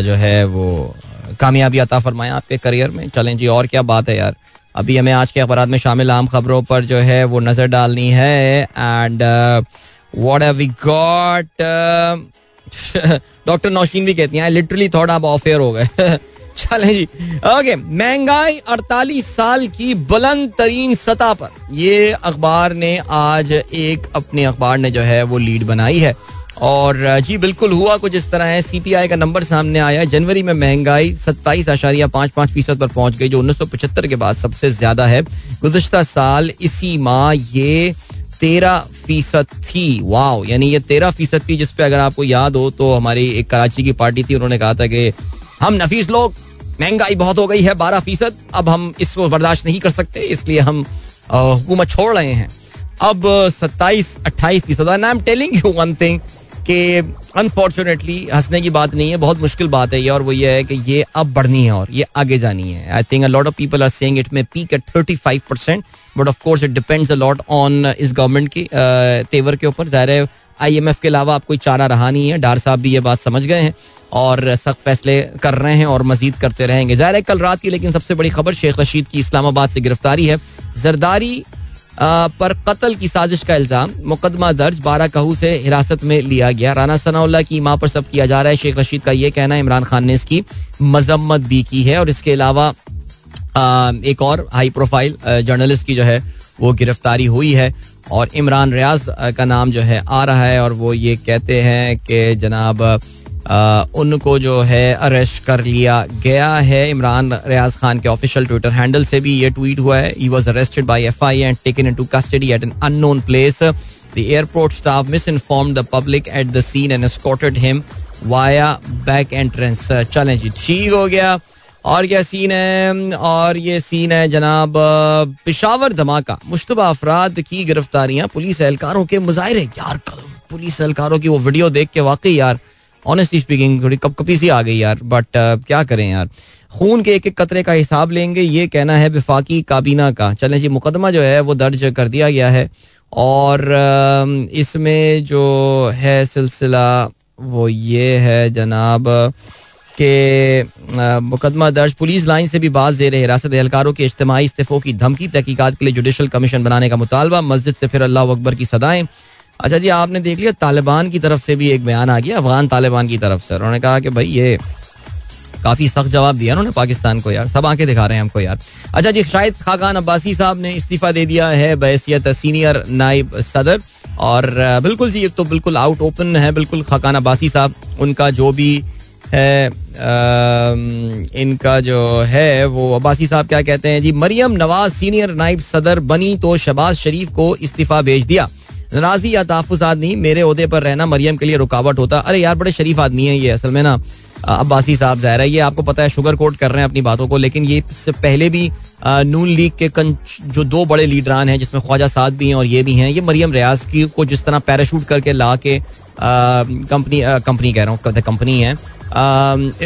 जो है वो कामयाबी अता फरमाया आपके करियर में। चलें जी और क्या बात है यार। अभी हमें आज के अखबार में शामिल आम खबरों पर जो है वो नज़र डालनी है and what have we got doctor Naushin भी कहती हैं लिटरली थॉट आप ऑफ़ हो गए. चलें जी। ओके महँगाई 48 साल की बुलंद तरीन सतह पर। ये अखबार ने आज एक अपने अखबार ने जो है वो लीड बनाई है। और जी, बिल्कुल हुआ कुछ इस तरह है। सीपीआई का नंबर सामने आया। जनवरी में महँगाई सत्ताईस आशारिया पाँच पाँच फ़ीसद पर पहुँच गई, जो उन्नीस सौ पचहत्तर के बाद सबसे ज़्यादा है। गुजशत साल इसी माह ये तेरह फ़ीसद थी। वाओ, यानी ये तेरह फ़ीसद थी जिसपे अगर आपको याद हो तो हमारी एक कराची की पार्टी थी, उन्होंने कहा था कि हम नफीस लोग, महँगाई बहुत हो गई है, बारह फ़ीसद, अब हम इसको बर्दाश्त नहीं कर सकते, इसलिए हम हुकूमत छोड़ रहे हैं। अब सत्ताईस अट्ठाईस फ़ीसद I am telling you one thing कि अनफॉर्चुनेटली हंसने की बात नहीं है, बहुत मुश्किल बात है ये, और वो ये है कि ये अब बढ़नी है और ये आगे जानी है। I think a lot of people are saying it में peak at thirty five percent but of course it depends a lot on this government की तेवर के ऊपर। ज़ाहिर है आई एम एफ़ के अलावा आप कोई चारा रहा नहीं है, डार साहब भी ये बात समझ गए हैं, और सख्त फैसले कर रहे हैं और मजीद करते रहेंगे। ज़ाहिर है, कल रात की लेकिन सबसे बड़ी खबर शेख रशीद की इस्लामाबाद से गिरफ्तारी है। जरदारी पर कत्ल की साजिश का इल्ज़ाम मुकदमा दर्ज बारह कहू से हिरासत में लिया गया। राना सनाउल्ला की माँ पर सब किया जा रहा है। शेख रशीद का ये कहना, इमरान खान ने इसकी मजम्मत भी की है। और इसके अलावा एक और हाई प्रोफ़ाइल जर्नलिस्ट की जो है, वो गिरफ्तारी हुई है। और इमरान रियाज का नाम जो है, आ रहा है। और वो ये कहते हैं कि जनाब उनको जो है अरेस्ट कर लिया गया है। इमरान रियाज खान के ऑफिशियल ट्विटर हैंडल से भी ये ट्वीट हुआ है। He was arrested by FI and taken into custody at an unknown place the airport staff misinform the public at the scene and escorted him via back entrance चलें जी ठीक हो गया। और क्या सीन है? और ये सीन है जनाब पिशावर धमाका। मुश्तबा अफराद की गिरफ्तारियाँ पुलिस एहलकारों के मुजाहरे। यार पुलिस एहलकारों की वो वीडियो देख के वाकई यार ऑनेस्टली स्पीकिंग थोड़ी कप कपी सी आ गई यार बट uh, क्या करें यार? खून के एक एक कतरे का हिसाब लेंगे ये कहना है विफाकी काबीना का। चलें जी मुकदमा जो है वो दर्ज कर दिया गया है। और uh, इसमें जो है सिलसिला वो ये है जनाब के uh, मुकदमा दर्ज। पुलिस लाइन से भी बात रहे हिरासत एहलकारों के इज्तमाही इस्तीफों की धमकी तहकीकत के लिए जुडिशल कमीशन बनाने का मुतालबा। मस्जिद से फिर अल्लाह अकबर की सदाएँ। अच्छा जी आपने देख लिया तालिबान की तरफ़ से भी एक बयान आ गया अफगान तालिबान की तरफ़ से। उन्होंने कहा कि भाई ये काफ़ी सख्त जवाब दिया उन्होंने पाकिस्तान को यार। सब आँखें दिखा रहे हैं हमको यार। अच्छा जी शायद खाकान अब्बासी साहब ने इस्तीफा दे दिया है बैसियत सीनियर नायब सदर। और बिल्कुल जी तो बिल्कुल आउट ओपन है बिल्कुल खाकान अब्बासी साहब उनका जो भी है आ, इनका जो है वो अब्बासी साहब क्या कहते हैं? जी मरियम नवाज़ सीनियर नाइब सदर बनी तो शबाज शरीफ को इस्तीफा भेज दिया। नाराजी या तहफ़ आदमी मेरे अहदे पर रहना मरियम के लिए रुकावट होता। अरे यार, बड़े शरीफ आदमी है ये, असल में ना, अब्बासी साहब ज़ाहिर है, ये आपको पता है, शुगर कोट कर रहे हैं अपनी बातों को, लेकिन ये इससे पहले भी नून लीग के कंच, जो दो बड़े लीडरान हैं, जिसमें ख्वाजा साद भी हैं और ये भी हैं, ये मरियम रियाज की को जिस तरह पैराशूट करके ला के कंपनी कंपनी कह रहा हूँ कंपनी है।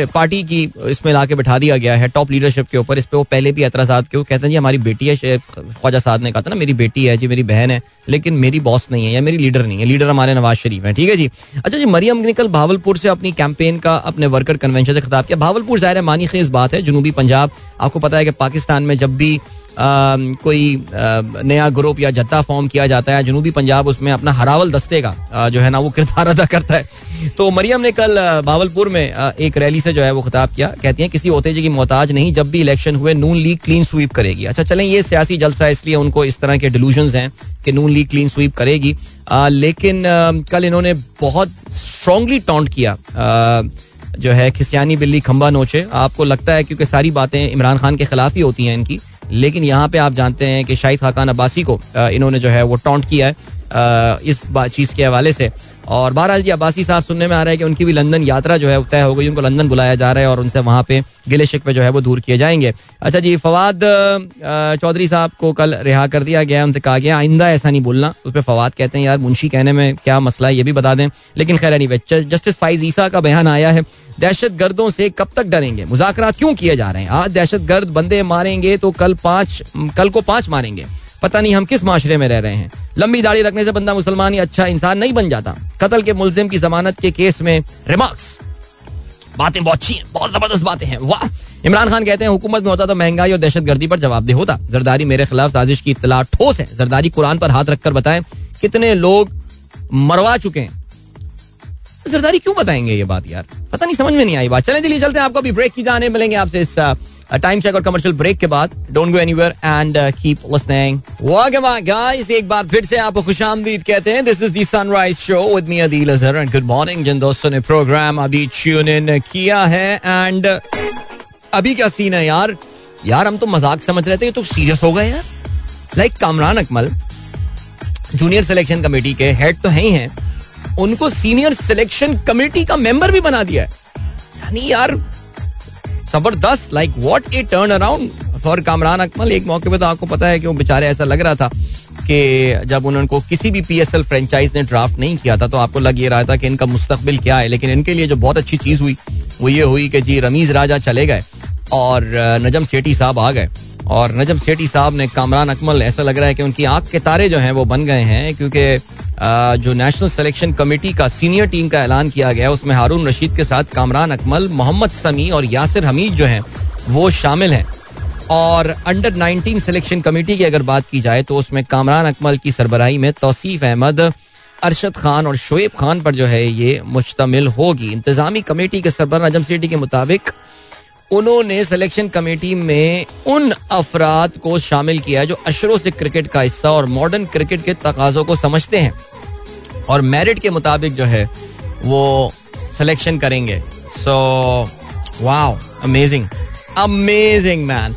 पार्टी की इसमें ला के बैठा दिया गया है टॉप लीडरशिप के ऊपर। इस पर वो पहले भी एतराजात के वो कहते हैं, जी, हमारी बेटी है ख्वाजा साद ने कहा था ना, मेरी बेटी है, जी, मेरी बहन है, लेकिन मेरी बॉस नहीं है या मेरी लीडर नहीं है। लीडर हमारे नवाज़ शरीफ है, ठीक है जी? अच्छा जी, मरियम ने कल भावलपुर से अपनी कैंपेन का, अपने वर्कर कन्वेंशन से खिताब किया। भावलपुर ज़ाहिर मानी खेज बात है, जनूबी पंजाब। आपको पता है कि पाकिस्तान में जब भी कोई नया ग्रुप या जत्था फॉर्म किया जाता है जनूबी पंजाब उसमें अपना हरावल दस्ते का जो है ना वो किरदार अदा करता है। तो मरियम ने कल बावलपुर में एक रैली से जो है वो खिताब किया। कहती हैं किसी ओतेजे की मोहताज नहीं जब भी इलेक्शन हुए नून लीग क्लीन स्वीप करेगी। अच्छा चलें ये सियासी जलसा है इसलिए उनको इस तरह के डिलूजन हैं कि नून लीग क्लीन स्वीप करेगी। आ, लेकिन आ, कल इन्होंने बहुत स्ट्रांगली टॉन्ट किया। आ, जो है खिसियानी बिल्ली खंबा नोचे। आपको लगता है क्योंकि सारी बातें इमरान खान के खिलाफ ही होती हैं इनकी लेकिन यहाँ पे आप जानते हैं कि शाहिद खाकान अब्बासी को इन्होंने जो है वो टॉन्ट किया है इस चीज़ के हवाले से। और बहरहाल जी, अब्बासी साहब सुनने में आ रहा है कि उनकी भी लंदन यात्रा जो है तय हो गई, उनको लंदन बुलाया जा रहा है और उनसे वहाँ पे गिले शिकवे जो है वो दूर किए जाएँगे। अच्छा जी, फवाद चौधरी साहब को कल रिहा कर दिया गया, उनसे कहा गया, आइंदा ऐसा नहीं बोलना, उस पर फवाद कहते हैं, यार, मुंशी कहने में क्या मसला है, ये भी बता दें। लेकिन खैर नहीं जस्टिस फाइज ईसा का बयान आया है दहशत गर्दों से कब तक डरेंगे? मुजाकर क्यों किए जा रहे हैं? आज दहशत गर्द बंदे मारेंगे तो कल पाँच, कल को पाँच मारेंगे। पता नहीं हम किस माशरे में रह रहे हैं। लंबी दाढ़ी रखने से बंदा मुसलमान ही अच्छा इंसान नहीं बन जाता। कत्ल के मुलजिम की जमानत के केस में रिमार्क्स बातें बहुत अच्छी हैं, बहुत ज़बरदस्त बातें हैं। वाह! इमरान खान कहते हैं, हुकूमत में होता तो महँगाई और दहशत गर्दी पर जवाबदेह होता। जरदारी मेरे खिलाफ साजिश की इतला ठोस है। जरदारी कुरान पर हाथ रखकर बताएँ, कितने लोग मरवा चुके हैं। जरदारी क्यों बताएँगे ये बात यार? पता नहीं, समझ में नहीं आई बात। चले चलिए चलते हैं। आपको अभी ब्रेक की जाने मिलेंगे। आपसे इस टाइम चेक और कमर्शियल ब्रेक के बाद। Don't go anywhere and keep listening guys एक बार फिर से आपको खुशामदीद कहते हैं। This is the sunrise show with me Adeel Azhar and good morning जिन दोस्तों ने प्रोग्राम अभी ट्यून इन किया है। एंड अभी क्या सीन है यार? यार, हम तो मज़ाक समझ रहे थे तो सीरियस हो गए यार। Like Kamran Akmal junior selection committee के हेड तो है ही हैं। उनको सीनियर सिलेक्शन कमेटी का मेंबर भी बना दिया है। यानी यार, ज़बरदस्त like what a turnaround for Kamran Akmal. एक मौके पे तो आपको पता है कि वो बेचारे ऐसा लग रहा था कि जब उनको किसी भी पीएसएल फ्रेंचाइज ने ड्राफ्ट नहीं किया था तो आपको लग ये रहा था कि इनका मुस्तकबिल क्या है। लेकिन इनके लिए जो बहुत अच्छी चीज़ हुई, वो ये हुई कि जी, रमीज राजा चले गए और नजम सेठी साहब आ गए। और नजम सेठी साहब ने कामरान अकमल, ऐसा लग रहा है कि उनकी आँख के तारे जो हैं वो बन गए हैं, क्योंकि जो नेशनल सिलेक्शन कमेटी का सीनियर टीम का ऐलान किया गया, उसमें हारून रशीद के साथ कामरान अकमल, मोहम्मद समी और यासिर हमीद जो हैं, वो शामिल हैं। और अंडर 19 सिलेक्शन कमेटी की अगर बात की जाए तो उसमें कामरान अकमल की सरबराही में तौसीफ अहमद, अरशद खान और शोएब खान पर जो है ये मुश्तमिल होगी। इंतजामी कमेटी के सरबरा नजम सेठी के मुताबिक उन्होंने सिलेक्शन कमेटी में उन अफराद को शामिल किया जो अशरों से क्रिकेट का हिस्सा और मॉडर्न क्रिकेट के तकाजों को समझते हैं। और मेरिट के मुताबिक जो है वो सिलेक्शन करेंगे। So wow amazing amazing man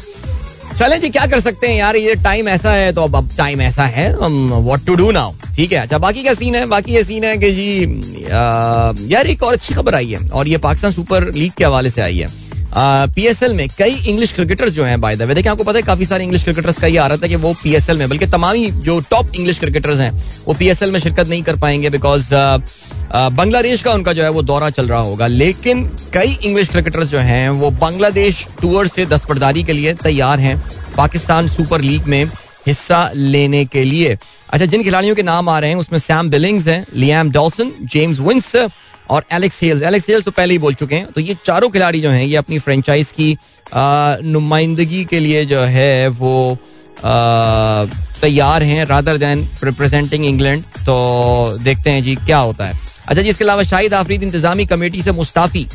चलें जी क्या कर सकते हैं यार? ये टाइम ऐसा है तो अब अब टाइम ऐसा है व्हाट टू डू नाउ ठीक है अच्छा बाकी क्या सीन है? बाकी ये सीन है कि जी आ, यार एक और अच्छी खबर आई है और ये पाकिस्तान सुपर लीग के हवाले से आई है। पीएसएल में कई इंग्लिश क्रिकेटर्स जो हैं बाय द वे देखिए, आपको पता है, काफ़ी सारे इंग्लिश क्रिकेटर्स का ये आ रहा था कि वो पीएसएल में, बल्कि तमाम जो टॉप इंग्लिश क्रिकेटर्स हैं, वो पीएसएल में शिरकत नहीं कर पाएँगे बिकॉज़ बांग्लादेश का उनका जो है, वो दौरा चल रहा होगा। लेकिन कई इंग्लिश क्रिकेटर्स जो हैं, वो बांग्लादेश टूर से दस्तबरदारी के लिए तैयार हैं, पाकिस्तान सुपर लीग में हिस्सा लेने के लिए। अच्छा जिन खिलाड़ियों के नाम आ रहे हैं, उसमें सैम बिलिंग्स हैं लियाम डॉसन जेम्स विंस और एलेक्स हेल्स एलेक्स हेल्स तो पहले ही बोल चुके हैं। तो ये चारों खिलाड़ी जो हैं, ये अपनी फ्रेंचाइज की नुमाइंदगी के लिए जो है, वो तैयार हैं रादर देन रिप्रेजेंटिंग इंग्लैंड तो देखते हैं जी, क्या होता है। अच्छा जी, इसके अलावा शाहिद आफरीद इंतजामी कमेटी से मुस्ताफी।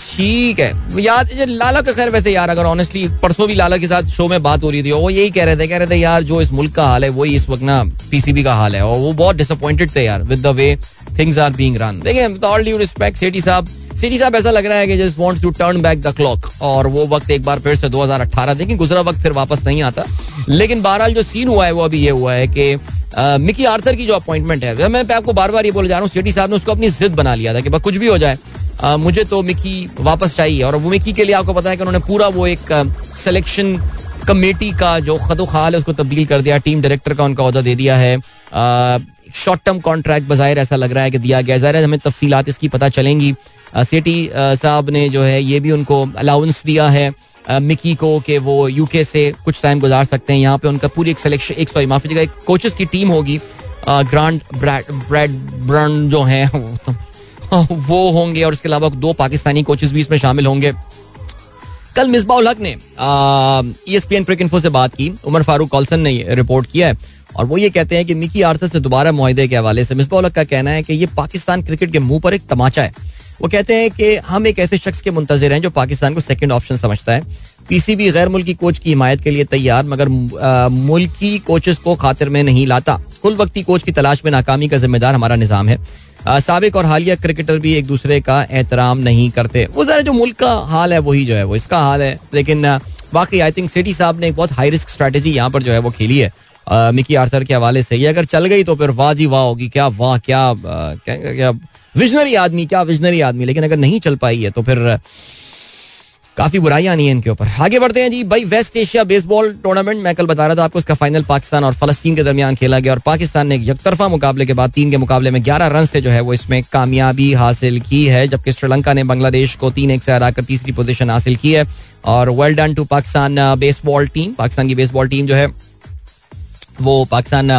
ठीक है। याद लाला का खैर वैसे यार, अगर ऑनेस्टली परसों भी लाला के साथ शो में बात हो रही थी, वो यही कह रहे थे, कह रहे थे, यार, जो इस मुल्क का हाल है, वही इस वक्त ना पीसीबी का हाल है। और वो बहुत डिसअपॉइंटेड थे यार with the way things are being run all due respect Sethi sahab Sethi sahab ऐसा लग रहा है कि just wants to turn back the clock और वो वक्त एक बार फिर से 2018 देखिए, गुजरा वक्त फिर वापस नहीं आता। लेकिन बहरहाल जो सीन हुआ है, वो अभी ये हुआ है कि मिकी आर्थर की जो अपॉइंटमेंट है, मैं आपको बार बार ये बोल जा रहा हूँ सिटी साहब ने उसको अपनी जिद बना लिया था कि कुछ भी हो जाए। मुझे तो मिकी वापस चाहिए और वो मिकी के लिए आपको पता है कि उन्होंने पूरा वो एक सिलेक्शन कमेटी का जो खदो खाल है, उसको तब्दील कर दिया टीम डायरेक्टर का उनका अहदा दे दिया है। शॉर्ट टर्म कॉन्ट्रैक्ट बाहिर ऐसा लग रहा है कि दिया गया ज़ाहिर हमें तफसीलात इसकी पता चलेंगी। सिटी साहब ने जो है ये भी उनको अलाउंस दिया है मिकी को कि वो यूके से कुछ टाइम गुजार सकते हैं। यहाँ पे उनका पूरी एक सिलेक्शन एक सॉरी, माफ़ी जगह एक कोचेस की टीम होगी। ग्रांड ब्रैड ब्रांड जो है वो होंगे और इसके अलावा दो पाकिस्तानी कोचेस भी इसमें शामिल होंगे। कल मिसबाउल हक ने E S P N cric info से बात की। उमर फारूक कॉल्सन ने रिपोर्ट किया है और वो ये कहते हैं कि मिकी आर्थर से दोबारा माहे के हवाले से मिसबाउल हक का कहना है कि ये पाकिस्तान क्रिकेट के मुँह पर एक तमाचा है। वो कहते हैं कि हम एक ऐसे शख्स के मुंतजर हैं जो पाकिस्तान को सेकेंड ऑप्शन समझता है। पीसीबी गैर मुल्की कोच की हिमायत के लिए तैयार, मगर मुल्की कोचेस को खातिर में नहीं लाता। कुल वक्ती कोच की तलाश में नाकामी का जिम्मेदार हमारा निज़ाम है। सबक और हालिया क्रिकेटर भी एक दूसरे का एहतराम नहीं करते। वो जरा जो मुल्क का हाल है वही जो है वो इसका हाल है। लेकिन बाकी आई थिंक सिटी साहब ने एक बहुत हाई रिस्क स्ट्रेटेजी यहाँ पर जो है वो खेली है। मिकी आर्थर के हवाले से। ये अगर चल गई तो फिर वाह जी वाह होगी। क्या वाह क्या क्या, विजनरी आदमी क्या विजनरी आदमी। लेकिन अगर नहीं चल पाई है तो फिर काफ़ी बुराई आनी है इनके ऊपर। आगे बढ़ते हैं जी, भाई वेस्ट एशिया बेसबॉल टूर्नामेंट, मैं कल बता रहा था आपको इसका फाइनल पाकिस्तान और फलस्तीन के दरमियान खेला गया और पाकिस्तान ने यकतरफा मुकाबले के बाद, तीन के मुकाबले में ग्यारह रन से जो है वो इसमें कामयाबी हासिल की है, जबकि श्रीलंका ने बांग्लादेश को तीन एक से हराकर तीसरी पोजिशन हासिल की है। और well done to Pakistan baseball team Pakistan की बेसबॉल टीम जो है वो पाकिस्तान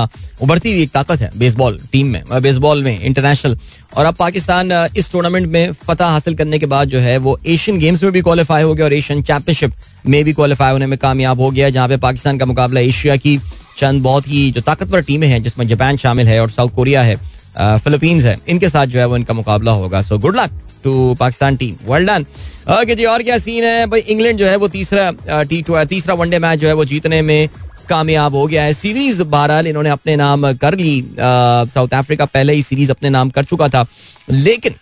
उभरती हुई एक ताकत है बेसबॉल टीम में बेसबॉल में इंटरनेशनल और अब पाकिस्तान इस टूर्नामेंट में फतह हासिल करने के बाद जो है वो एशियन गेम्स में भी क्वालिफाई हो गया और एशियन चैंपियनशिप में भी क्वालिफाई होने में कामयाब हो गया, जहाँ पे पाकिस्तान का मुकाबला एशिया की चंद बहुत ही जो ताकतवर टीमें हैं, जिसमें जापान शामिल है और साउथ कोरिया है फिलीपींस है, इनके साथ जो है वो इनका मुकाबला होगा। So good luck to Pakistan team well done okay जी और क्या सीन है? भाई इंग्लैंड जो है वो तीसरा टी तीसरा वनडे मैच जो है वो जीतने में कामयाब हो गया है। सीरीज़ बहरहाल इन्होंने अपने नाम कर ली। साउथ अफ्रीका पहले ही सीरीज़ अपने नाम कर चुका था। लेकिन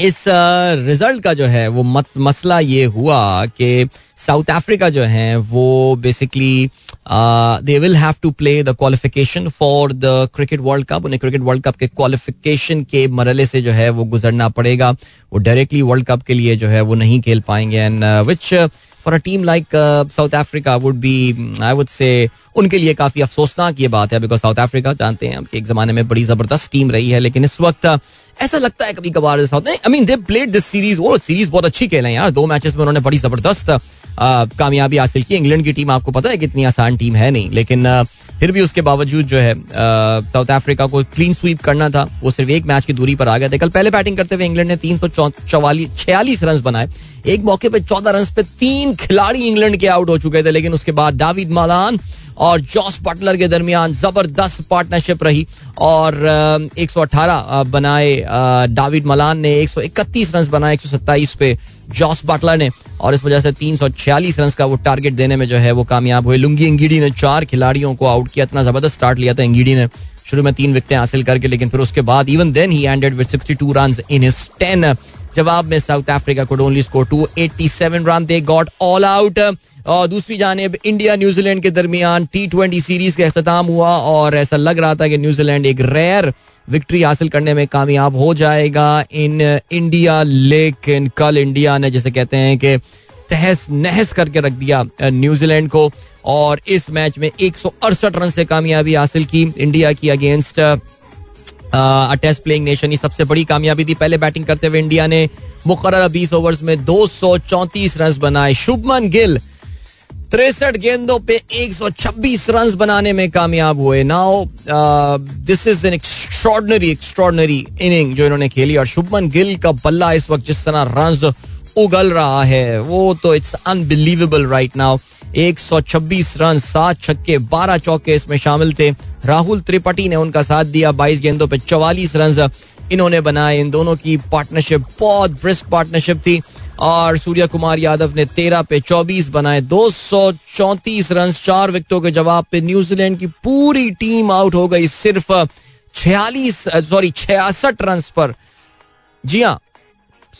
इस रिज़ल्ट का जो है वो मत, मसला ये हुआ कि साउथ अफ्रीका जो है वो basically they will have to play the qualification for the cricket World Cup उन्हें क्रिकेट वर्ल्ड कप के क्वालिफिकेशन के मरले से जो है वो गुजरना पड़ेगा। वो डायरेक्टली वर्ल्ड कप के लिए जो है वो नहीं खेल पाएँगे। And which for a team like South Africa would be I would say उनके लिए काफ़ी अफसोसनाक ये बात है बिकॉज़ साउथ अफ्रीका जानते हैं कि एक जमाने में बड़ी ज़बरदस्त टीम रही है लेकिन इस वक्त uh, ऐसा लगता है कभी कभार South I mean they played this series वो सीरीज़ बहुत अच्छी खेले हैं यार दो मैचेस में उन्होंने बड़ी ज़बरदस्त uh, कामयाबी हासिल की इंग्लैंड की टीम आपको पता है कितनी आसान टीम है नहीं लेकिन uh, फिर भी उसके बावजूद जो है साउथ अफ्रीका को क्लीन स्वीप करना था। वो सिर्फ़ एक मैच की दूरी पर आ गए थे। कल पहले बैटिंग करते हुए इंग्लैंड ने तीन सौ चौवालीस, छियालीस रन बनाए। एक मौके पर चौदह रन पे तीन खिलाड़ी इंग्लैंड के आउट हो चुके थे, लेकिन उसके बाद डाविड मालान और जॉस बटलर के दरमियान ज़बरदस्त पार्टनरशिप रही। और 118 बनाए डाविड मलान ने 131 रन बनाए 127 पे जॉस बटलर ने। और इस वजह से 346 रन का वो टारगेट देने में जो है वो कामयाब हुए। लुंगी इंगीडी ने चार खिलाड़ियों को आउट किया, इतना ज़बरदस्त स्टार्ट लिया था इंगीडी ने। शुरू में तीन विकेटें हासिल करके, लेकिन फिर उसके बाद even then he ended with 62 run in his 10 जवाब में साउथ अफ्रीका को only score 287 run they got all out और दूसरी जानब इंडिया न्यूजीलैंड के दरमियान टी ट्वेंटी सीरीज़ का अख्ताम हुआ और ऐसा लग रहा था कि न्यूजीलैंड एक रेयर विक्ट्री हासिल करने में कामयाब हो जाएगा इन इंडिया लेकिन कल इंडिया ने जैसे कहते हैं कि तहस नहस करके रख दिया न्यूजीलैंड को और इस मैच में एक सौ अड़सठ रन से कामयाबी हासिल की इंडिया की अगेंस्ट टेस्ट प्लेइंग नेशन की सबसे बड़ी कामयाबी थी। पहले बैटिंग करते हुए इंडिया ने मुकर बीस ओवर्स में दो सौ चौंतीस रन बनाए। शुभमन गिल तिरसठ गेंदों पे 126 रन बनाने में कामयाब हुए। Now this is an extraordinary extraordinary inning जो इन्होंने खेली और शुभमन गिल का बल्ला इस वक्त जिस तरह रन उगल रहा है, वो तो it's unbelievable right now 126 run, सात छक्के 12 चौके इसमें शामिल थे। राहुल त्रिपाठी ने उनका साथ दिया 22 गेंदों पर 44 रन इन्होंने बनाए इन दोनों की पार्टनरशिप, बहुत ब्रिस्क पार्टनरशिप थी। और सूर्य कुमार यादव ने तेरह पे चौबीस बनाए, दो सौ चौंतीस रन चार विकेटों के जवाब पे न्यूजीलैंड की पूरी टीम आउट हो गई, सिर्फ़ छियालीस, सॉरी, छियासठ रन पर। जी हाँ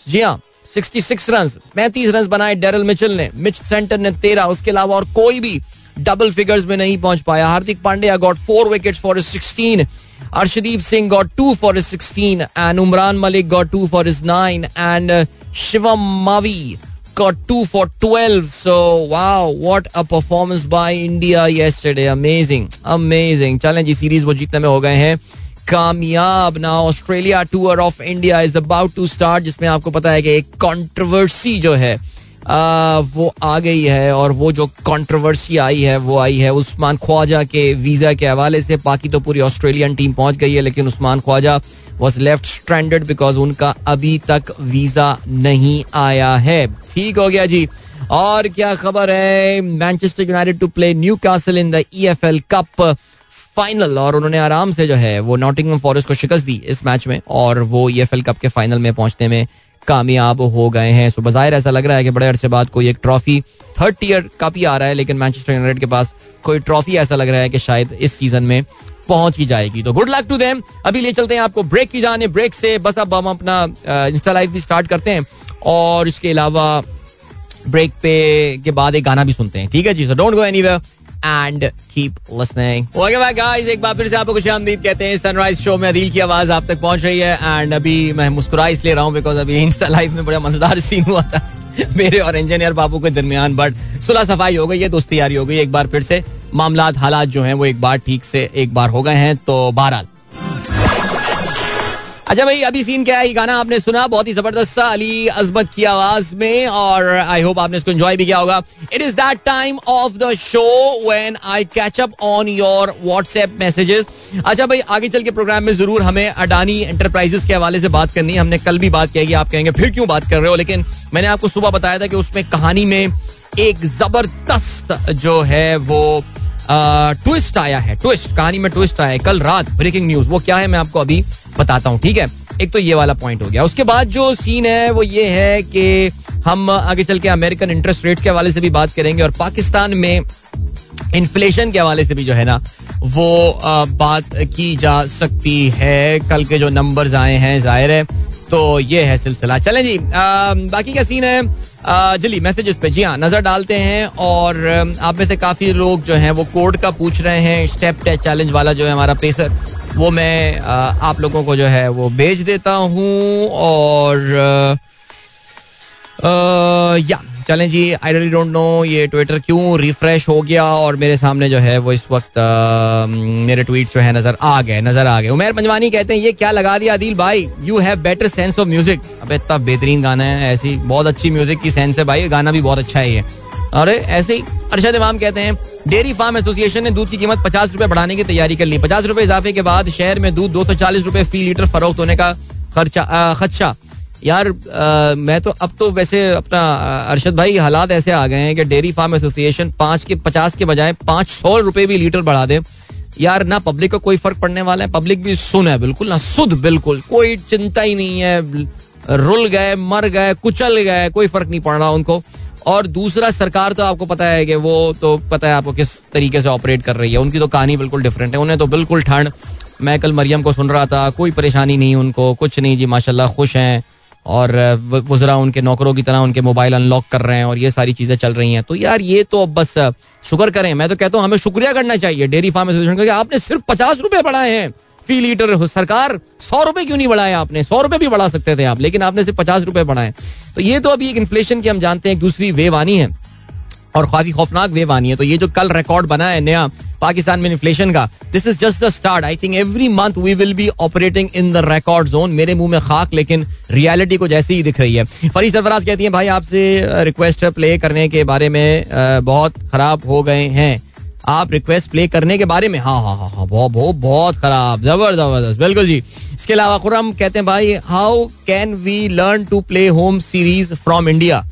जी हाँ सिक्सटी सिक्स रन पैंतीस रन बनाए डेरल मिचल ने। मिच सेंटर ने तेरह, उसके अलावा और कोई भी डबल फिगर्स में नहीं पहुँच पाया। Hardik Pandya got four wicket for sixteen Arshdeep Singh got two for sixteen and Umran Malik got two for is nine and Shivam Mavi got two for 12 so, wow, what a performance by india yesterday. Amazing amazing. जी series वो जीतने में हो गए हैं। कामयाब। ना Australia tour of India is about to start जिसमें आपको पता है कि एक कंट्रोवर्सी जो है आ, वो आ गई है और वो जो कंट्रोवर्सी आई है वो आई है उस्मान ख्वाजा के वीज़ा के हवाले से। बाकी तो पूरी ऑस्ट्रेलियन टीम पहुँच गई है लेकिन Usman Khawaja was left stranded because उनका अभी तक वीज़ा नहीं आया है। ठीक हो गया जी। और क्या खबर है? Manchester United to play Newcastle in the E F L Cup final और उन्होंने आराम से जो है, वो नॉटिंगम फॉरेस्ट को शिकस्त दी इस मैच में, और वो ई एफ़ कप के फाइनल में पहुँचने में कामयाब हो गए हैं। सो बाहिर ऐसा लग रहा है कि बड़े अरसे बाद कोई एक ट्रॉफी थर्ड ईयर का भी आ रहा है, लेकिन मैनचेस्टर यूनाइटेड के पास कोई ट्रॉफी ऐसा लग रहा है कि शायद इस सीज़न में पहुँच ही जाएगी। तो गुड लक टू देम अभी ले चलते हैं आपको ब्रेक की जाने ब्रेक से बस अब हम अपना इंस्टा लाइव भी स्टार्ट करते हैं, और इसके अलावा ब्रेक पे के बाद एक गाना भी सुनते हैं। ठीक है जी so don't go anywhere and keep listening bye guys एक बार फिर से आपको खुशामदीद कहते हैं। सनराइज शो में अदील की आवाज़ आप तक पहुँच रही है एंड अभी मैं मुस्कुरा इसलिए रहा हूँ बिकॉज़ अभी इंस्टा लाइफ में बड़ा मज़ेदार सीन हुआ था। मेरे और इंजीनियर बाबू के दरमियान बट सुलह सफ़ाई हो गई है, दोस्ती यारी हो गई एक बार फिर से मामला हालात जो है, वो एक बार ठीक से एक बार हो गए हैं। तो बहरहाल अच्छा भाई, अभी सीन क्या है? ये गाना आपने सुना, बहुत ही ज़बरदस्त सा अली अजमत की आवाज़ में, और आई होप आपने इसको एंजॉय भी किया होगा। It is that time of the show when I catch up on your WhatsApp messages अच्छा भाई, आगे चल के प्रोग्राम में ज़रूर हमें अडानी एंटरप्राइजेस के हवाले से बात करनी है। हमने कल भी बात की आप कहेंगे, फिर क्यों बात कर रहे हो? लेकिन मैंने आपको सुबह बताया था कि उसमें कहानी में एक ज़बरदस्त जो है वो ट्विस्ट आया है ट्विस्ट कहानी में ट्विस्ट आया है। कल रात ब्रेकिंग न्यूज़ वो क्या है मैं आपको अभी बताता हूँ, ठीक है? एक तो ये वाला पॉइंट हो गया। उसके बाद जो सीन है, वो ये है कि हम आगे चल के अमेरिकन इंटरेस्ट रेट के हवाले से भी बात करेंगे और पाकिस्तान में इन्फ्लेशन के हवाले से भी जो है ना, वो बात की जा सकती है। कल के जो नंबर्स आए हैं, ज़ाहिर है तो ये है सिलसिला। चलें जी आ, बाकी क्या सीन है जली मैसेजेस पे। जी हाँ नज़र डालते हैं और आप में से काफ़ी लोग जो हैं वो कोड का पूछ रहे हैं स्टेप टेस्ट चैलेंज वाला जो है हमारा पेसर वो मैं आ, आप लोगों को जो है वो भेज देता हूँ और आ, या। चलें जी आई रियली डोंट नो ये ट्विटर क्यों रिफ्रेश हो गया और मेरे सामने जो है वो इस वक्त आ, मेरे ट्वीट जो है नज़र आ गए नज़र आ गए। उमेर पंजवानी कहते हैं ये क्या लगा दिया आदिल भाई? You have better sense of music अब इतना बेहतरीन गाना है ऐसी बहुत अच्छी म्यूज़िक की सेंस है भाई गाना भी बहुत अच्छा है ये। अरे ऐसे ही अरशद इमाम कहते हैं डेयरी फार्म एसोसिएशन ने दूध की कीमत पचास रुपए बढ़ाने की तैयारी कर ली। पचास रुपए इजाफे के बाद शहर में दूध दो सौ चालीस रुपए फ़ी लीटर फरोख्त होने का खर्चा खदशा। यार आ, मैं तो अब तो वैसे अपना अरशद भाई हालात ऐसे आ गए हैं कि डेयरी फार्म एसोसिएशन पाँच के पचास के बजाय पाँच सौ रुपए भी लीटर बढ़ा दे। यार ना पब्लिक को कोई फ़र्क पड़ने वाला है पब्लिक भी सुन है बिल्कुल ना सुध बिल्कुल। कोई चिंता ही नहीं है रुल गए मर गए कुचल गए कोई फ़र्क नहीं पड़ रहा उनको। और दूसरा सरकार तो आपको पता है कि वो तो पता है आपको किस तरीके से ऑपरेट कर रही है। उनकी तो कहानी बिल्कुल डिफरेंट है उन्हें तो बिल्कुल ठंड। मैं कल मरियम को सुन रहा था कोई परेशानी नहीं उनको कुछ नहीं। जी माशाल्लाह खुश हैं। और वजरा उनके नौकरों की तरह उनके मोबाइल अनलॉक कर रहे हैं और ये सारी चीज़ें चल रही हैं। तो यार ये तो अब बस शुक्र करें। मैं तो कहता हूँ हमें शुक्रिया करना चाहिए डेयरी फार्म एसोसिएशन का आपने सिर्फ़ पचास रुपए बढ़ाए हैं। फ़ी लीटर सरकार सौ रुपए क्यों नहीं बढ़ाया आपने? सौ रुपए भी बढ़ा सकते थे आप, लेकिन आपने सिर्फ़ पचास रुपए बढ़ाए। तो ये तो अभी एक इन्फ्लेशन की हम जानते हैं, एक दूसरी वेव आनी है। और काफ़ी खौफनाक वेव आनी है। तो ये जो कल रिकॉर्ड बना है नया पाकिस्तान में इन्फ्लेशन का। This is just the start I think every month we will be operating in the record zone मेरे मुँह में खाक, लेकिन रियलिटी को जैसी ही दिख रही है। फरी सरफराज कहती है, भाई, आपसे रिक्वेस्ट प्ले करने के बारे में बहुत खराब हो गए हैं। आप रिक्वेस्ट प्ले करने के बारे में? हाँ हाँ हाँ हाँ बहुत बहुत बहुत खराब जबर ज़बरदस्त, बिल्कुल जी। इसके अलावा खुरम कहते हैं, भाई how can we learn to play home series from India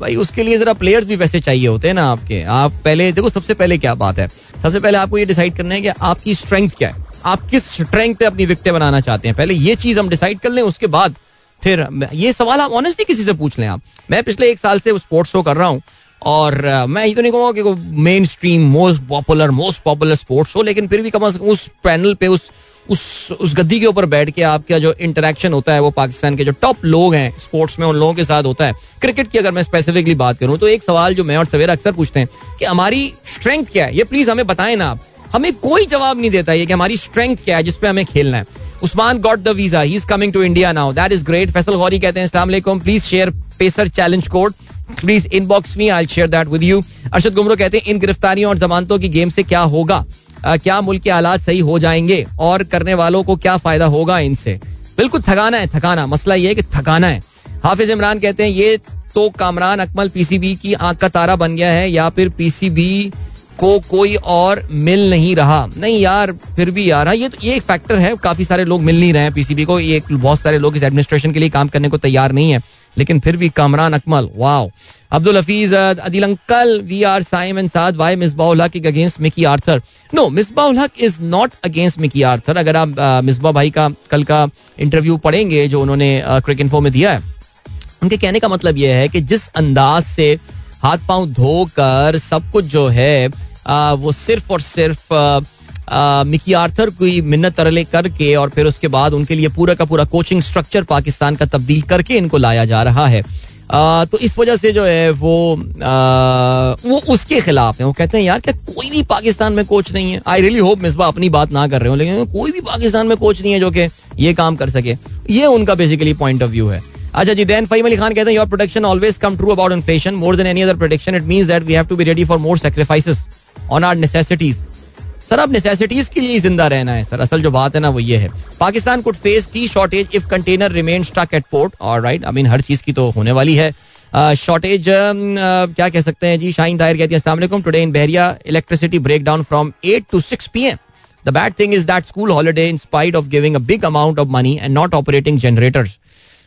भाई, उसके लिए जरा प्लेयर्स भी वैसे चाहिए होते हैं ना आपके। आप पहले, देखो, सबसे पहले क्या बात है? सबसे पहले आपको ये डिसाइड करना है कि आपकी स्ट्रेंथ क्या है। आप किस स्ट्रेंथ पे अपनी विकटें बनाना चाहते हैं? पहले ये चीज़ हम डिसाइड कर लें, उसके बाद फिर ये सवाल आप ऑनेस्टली किसी से पूछ लें आप। मैं पिछले एक साल से स्पोर्ट्स शो कर रहा हूँ और मैं ये तो नहीं कहूँगा कि mainstream most popular most popular sports हो लेकिन फिर भी कम अज कम उस पैनल पे, उस उस उस गद्दी के ऊपर बैठ के आपका जो इंटरेक्शन होता है वो पाकिस्तान के जो टॉप लोग हैं स्पोर्ट्स में उन लोगों के साथ होता है। क्रिकेट की अगर मैं स्पेसिफिकली बात करूँ तो एक सवाल जो मैं और सवेरा अक्सर पूछते हैं कि हमारी स्ट्रेंथ क्या है? ये प्लीज़ हमें बताएँ ना आप। हमें कोई जवाब नहीं देता ये कि हमारी स्ट्रेंथ क्या है जिसपे हमें खेलना है। Usman got the visa he is coming to India now that is great Faisal Ghauri कहते हैं please share pacer challenge code please inbox me I share that with you Arshad Gumro कहते हैं, इन गिरफ्तारियों और जमानतों की गेम से क्या होगा? क्या मुल्क के हालात सही हो जाएँगे और करने वालों को क्या फ़ायदा होगा इनसे? बिल्कुल थकाना है थकाना। मसला ये है कि थकाना है। हाफिज इमरान कहते हैं ये तो कामरान अकमल पीसीबी की आँख का तारा बन गया है या फिर पीसीबी को कोई और मिल नहीं रहा? नहीं यार फिर भी यार हाँ, ये तो ये एक फैक्टर है। काफ़ी सारे लोग मिल नहीं रहे हैं पीसीबी को। ये बहुत सारे लोग इस एडमिनिस्ट्रेशन के लिए काम करने को तैयार नहीं है। लेकिन फिर भी Kamran Akmal wow. Abdul Hafeez Adil uncle we are Saim and Saad why Misbahul Haq against Mickey Arthur. No Misbahul Haq is not against Mickey Arthur. अगर आप मिसबा भाई का कल का इंटरव्यू पढ़ेंगे जो उन्होंने क्रिक इन्फो में दिया है उनके कहने का मतलब यह है कि जिस अंदाज से हाथ पाँव धोकर सब कुछ जो है आ, वो सिर्फ़ और सिर्फ़ मिकी आर्थर की मिन्नत तरले करके और फिर उसके बाद उनके लिए पूरा का पूरा कोचिंग स्ट्रक्चर पाकिस्तान का तब्दील करके इनको लाया जा रहा है। तो इस वजह से जो है वो वो उसके खिलाफ है। वो कहते हैं, यार, क्या कोई भी पाकिस्तान में कोच नहीं है? आई रियली होप मिसबा अपनी बात ना कर रहे हो, लेकिन कोई भी पाकिस्तान में कोच नहीं है जो कि ये काम कर सके, ये उनका बेसिकली पॉइंट ऑफ़ व्यू है। अच्छा जी, देन फईम अली खान कहते हैं your protection always come true about inflation more than any other protection it means that we have to be ready for more sacrifices on our necessities sir, अब necessities के लिए ज़िंदा रहना है, सर। असल जो बात है ना, वो ये है। Pakistan could face tea shortage if container remain stuck at port और राइट आई मीन हर चीज़ की तो होने वाली है। शॉर्टेज क्या कह सकते हैं जी? शाइन ताहिर कहती है, अस्सलाम today in Bahria electricity break down from eight to six P M the bad thing is that school holiday in spite of giving a big amount of money and not operating generators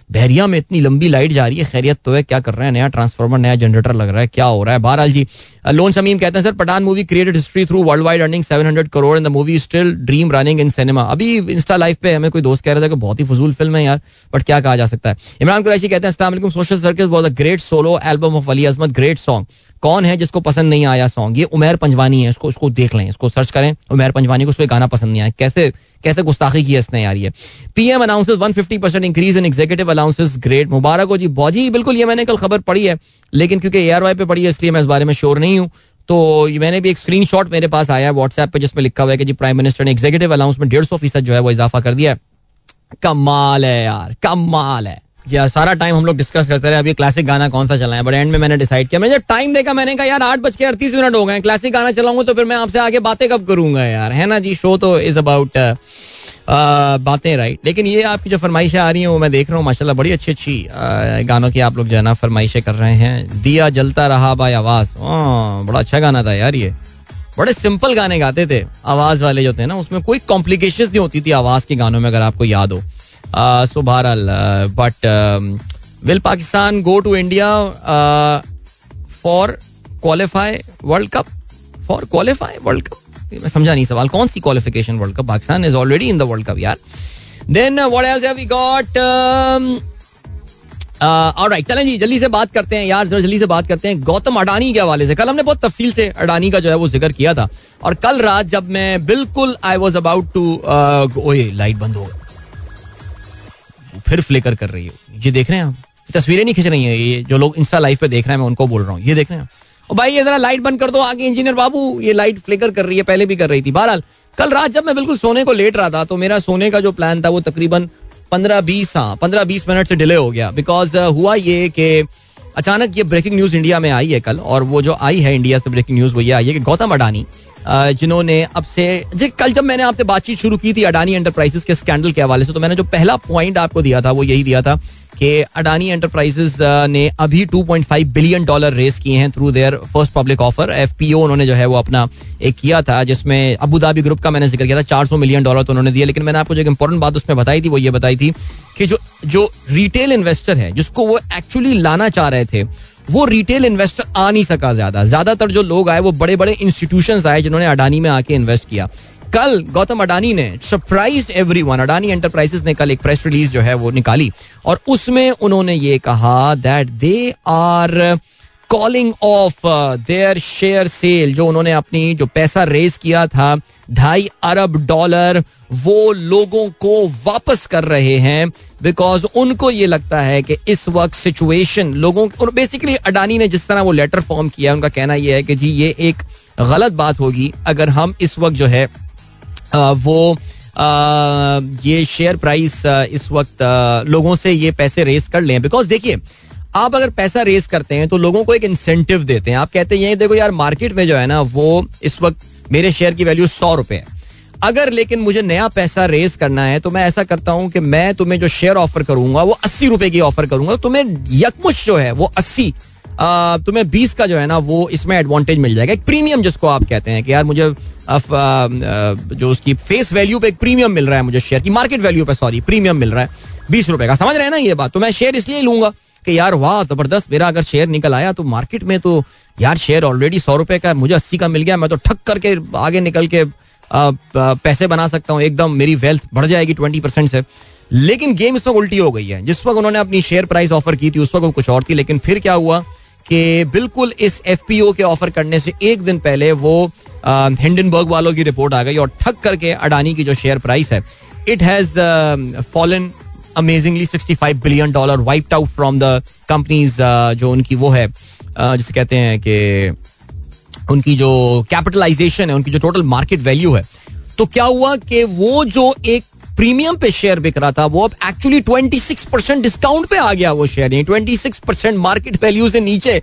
Bahria में इतनी लंबी light जा रही है। खैरियत तो है, क्या कर रहे हैं? नया ट्रांसफॉर्मर नया जनरेटर लग रहा है, क्या हो रहा है? बहरहाल जी लोन शमीम कहते हैं, sir, Pathan movie created history through world wide earning 700 crore in the movie still dream running in cinema अभी इंस्टा लाइफ पे हमें कोई दोस्त कह रहा था कि बहुत ही फजूल फ़िल्म है यार बट क्या कहा जा सकता है? इमरान कुरैशी कहते हैं अस्सलाम social circle was a great solo album of Ali Azmat great song कौन है जिसको पसंद नहीं आया सॉन्ग ये उमेर पंजवानी है, इसको इसको देख लें, इसको सर्च करें, उमेर पंजवानी को, उसको गाना पसंद नहीं आया। कैसे कैसे गुस्ताखी की है इसने यार ये? PM announces 150 percent increase in executive allowances great मुबारक हो जी बौजी बिल्कुल ये मैंने कल खबर पढ़ी है, लेकिन क्योंकि ए पे पढ़ी है, इसलिए मैं इस बारे में श्योर नहीं हूँ। तो मैंने भी एक स्क्रीनशॉट मेरे पास आया है व्हाट्सएप पे, जिसमें लिखा हुआ है कि जी प्राइम मिनिस्टर ने एग्जीक्यूटिव अलाउंस में डेढ़ सौ फ़ीसद जो है वो इजाफा कर दिया है। कमाल है यार, कमाल है। या सारा टाइम हम लोग डिस्कस करते रहे अभी क्लासिक गाना कौन सा चला है बट एंड में मैंने डिसाइड किया। मैंने जब टाइम देखा, मैंने कहा, यार, आठ बज के अड़तीस मिनट हो गए क्लासिक गाना चलाऊँगा तो फिर मैं आपसे आगे बातें कब करूँगा यार? है ना जी? शो तो इज़ अबाउट बातें राइट लेकिन ये आपकी जो फरमाइशें आ रही हैं, वो मैं देख रहा हूँ, माशाल्लाह, बड़ी अच्छी अच्छी गानों की आप लोग जो है ना फरमाइशें कर रहे हैं। दिया जलता रहा बाय आवाज़। बड़ा अच्छा गाना था यार ये। बड़े सिंपल गाने गाते थे, आवाज़ वाले जो थे ना, उसमें कोई कॉम्प्लिकेशन नहीं होती थी आवाज़ के गानों में, अगर आपको याद हो। सो बहरहाल but will Pakistan go to India for qualify world cup for qualify world cup मैं समझा नहीं सवाल। कौन सी qualification world cup Pakistan is already in the world cup यार। Then what else have we got alright चलें जी, जल्दी से बात करते हैं यार जल्दी से बात करते हैं। गौतम अडानी के हवाले से। कल हमने बहुत तफसील से अडानी का जो है वो ज़िक्र किया था। और कल रात जब मैं बिल्कुल आई वॉज़ अबाउट टू ओए लाइट बंद हो फिर फ्लेकर कर रही है। ये देख रहे हैं आप? तस्वीरें नहीं खिंच रही हैं, ये जो लोग इंस्टा लाइव पे देख रहे हैं, मैं उनको बोल रहा हूँ। ये देख रहे हैं भाई ये जरा लाइट बंद कर दो आगे इंजीनियर बाबू ये लाइट फ्लिकर कर रही है पहले भी कर रही थी। बहरहाल कल रात जब मैं बिल्कुल सोने को लेट रहा था तो मेरा सोने का जो प्लान था वो तकरीबन पंद्रह बीस हाँ पंद्रह बीस मिनट से डिले हो गया। बिकॉज़ uh, हुआ ये कि अचानक ये ब्रेकिंग न्यूज़ इंडिया में आई है कल और वो जो आई है इंडिया से ब्रेकिंग न्यूज़ वो ये आई है कि गौतम अडानी जिन्होंने अब से, जी, कल जब मैंने आपसे बातचीत शुरू की थी अडानी एंटरप्राइजेस के स्कैंडल के हवाले से तो मैंने जो पहला पॉइंट आपको दिया था, वो यही दिया था कि अडानी एंटरप्राइजेस ने अभी 2.5 बिलियन डॉलर रेस किए हैं through their first public offer FPO उन्होंने जो है वो अपना एक किया था, जिसमें अबू धाबी ग्रुप का मैंने ज़िक्र किया था 400 मिलियन डॉलर तो उन्होंने दिया लेकिन मैंने आपको जो एक इंपॉर्टेंट बात उसमें बताई थी, वो ये बताई थी कि जो जो रिटेल इन्वेस्टर है, जिसको वो एक्चुअली लाना चाह रहे थे वो रिटेल इन्वेस्टर आ नहीं सका ज़्यादा। ज़्यादातर जो लोग आए, वो बड़े बड़े इंस्टीट्यूशन आए जिन्होंने अडानी में आके इन्वेस्ट किया। कल गौतम अडानी ने surprise everyone Adani enterprises ने कल एक प्रेस रिलीज़ जो है वो निकाली। और उसमें उन्होंने ये कहा that they are calling off their share sale जो उन्होंने अपनी जो पैसा रेज किया था ढाई अरब डॉलर वो लोगों को वापस कर रहे हैं बिकॉज़ उनको ये लगता है कि इस वक्त सिचुएशन लोगों और बेसिकली अडानी ने जिस तरह वो लेटर फॉर्म किया उनका कहना यह है कि जी ये एक गलत बात होगी अगर हम इस वक्त जो है आ, वो आ, ये शेयर प्राइस इस वक्त लोगों से ये पैसे रेस कर लें। बिकॉज़ देखिए आप अगर पैसा रेस करते हैं तो लोगों को एक इंसेंटिव देते हैं। आप कहते हैं ये देखो यार मार्केट में जो है ना, वो इस वक्त मेरे शेयर की वैल्यू सौ रुपए है। अगर लेकिन मुझे नया पैसा रेस करना है तो मैं ऐसा करता हूँ कि मैं तुम्हें जो शेयर ऑफ़र करूँगा, वो अस्सी रुपए की ऑफ़र करूँगा। तुम्हें यकमुश जो है, वो अस्सी तुम्हें बीस का जो है ना, वो इसमें एडवांटेज मिल जाएगा। एक प्रीमियम जिसको आप कहते हैं कि यार, मुझे जो उसकी फेस वैल्यू पे एक प्रीमियम मिल रहा है मुझे शेयर की मार्केट वैल्यू पे सॉरी प्रीमियम मिल रहा है, बीस रुपए का। समझ रहे हैं ना ये बात? तो मैं शेयर इसलिए लूँगा। कि यार वाह, ज़बरदस्त, मेरा अगर शेयर निकल आया तो मार्केट में तो यार शेयर ऑलरेडी सौ रुपए का, मुझे अस्सी का मिल गया, मैं तो ठक करके आगे निकल के पैसे बना सकता हूँ, एकदम मेरी वेल्थ बढ़ जाएगी ट्वेंटी परसेंट से। लेकिन गेम इस वक्त उल्टी हो गई है। जिस वक्त उन्होंने अपनी शेयर प्राइस ऑफ़र की थी, उस वक्त कुछ और थी, लेकिन फिर क्या हुआ कि बिल्कुल इस एफपीओ के ऑफ़र करने से एक दिन पहले वो हिंडनबर्ग वालों की रिपोर्ट आ गई और ठक करके अडानी की जो शेयर प्राइस है it has fallen amazingly 65 billion dollar wiped out from the companies जो उनकी वो है uh, जिसे कहते हैं कि उनकी जो कैपिटलाइजेशन है उनकी जो टोटल मार्केट वैल्यू है तो क्या हुआ कि वो जो एक प्रीमियम पे शेयर बिक रहा था, वो अब एक्चुअली 26 परसेंट डिस्काउंट पे आ गया वो शेयर नहीं 26 परसेंट मार्केट वैल्यू से नीचे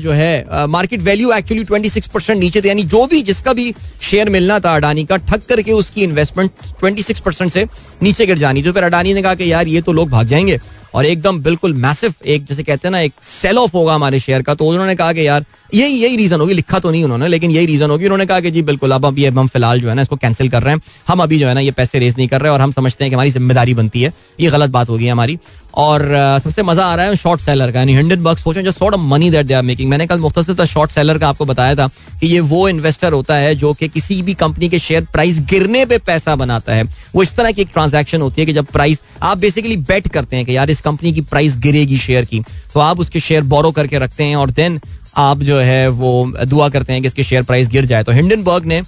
जो है मार्केट वैल्यू एक्चुअली 26 परसेंट नीचे थे, यानी जो भी जिसका भी शेयर मिलना था अडानी का ठक करके उसकी इन्वेस्टमेंट 26 परसेंट से नीचे गिर जानी। तो फिर अडानी ने कहा कि यार ये तो लोग भाग जाएँगे। और एकदम बिल्कुल मैसिव एक, जैसे कहते हैं ना, एक सेल ऑफ़ होगा हमारे शेयर का। तो उन्होंने कहा कि यार, यही यही रीजन होगी। लिखा तो नहीं उन्होंने, लेकिन यही रीजन होगी। उन्होंने कहा कि जी, बिल्कुल, अब अभी हम फ़िलहाल जो है ना, इसको कैंसिल कर रहे हैं। हम अभी जो है ना, ये पैसे रेज नहीं कर रहे और हम समझते हैं कि हमारी ज़िम्मेदारी बनती है। ये गलत बात होगी हमारी। और सबसे मज़ा आ रहा है शॉर्ट सेलर का, यानी हंड्रेड बक्स सोचें जो sort of money that they are making मैंने कल मुख्तर शॉर्ट सेलर का आपको बताया था कि ये वो इन्वेस्टर होता है जो कि किसी भी कंपनी के शेयर प्राइस गिरने पे पैसा बनाता है। वो इस तरह की एक ट्रांजैक्शन होती है कि जब प्राइस आप बेसिकली बेट करते हैं कि यार इस कंपनी की प्राइस गिरेगी शेयर की तो आप उसके शेयर बोरो करके रखते हैं और देन आप जो है वो दुआ करते हैं कि इसकी शेयर प्राइस गिर जाए। तो हिंडनबर्ग ने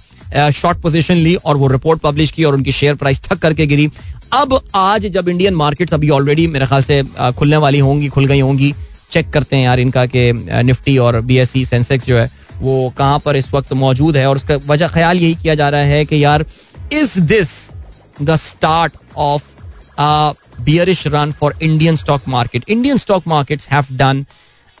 शॉर्ट पोजीशन ली और वो रिपोर्ट पब्लिश की और उनकी शेयर प्राइस ठक करके गिरी। अब आज जब इंडियन मार्केट्स अभी ऑलरेडी मेरे ख्याल से खुलने वाली होंगी, खुल गई होंगी चेक करते हैं यार इनका के निफ्टी और बी एस सी सेंसेक्स जो है, वो कहाँ पर इस वक्त मौजूद है और उसका वजह ख्याल यही किया जा रहा है कि यार is this the start of bearish run for Indian stock market Indian stock markets have done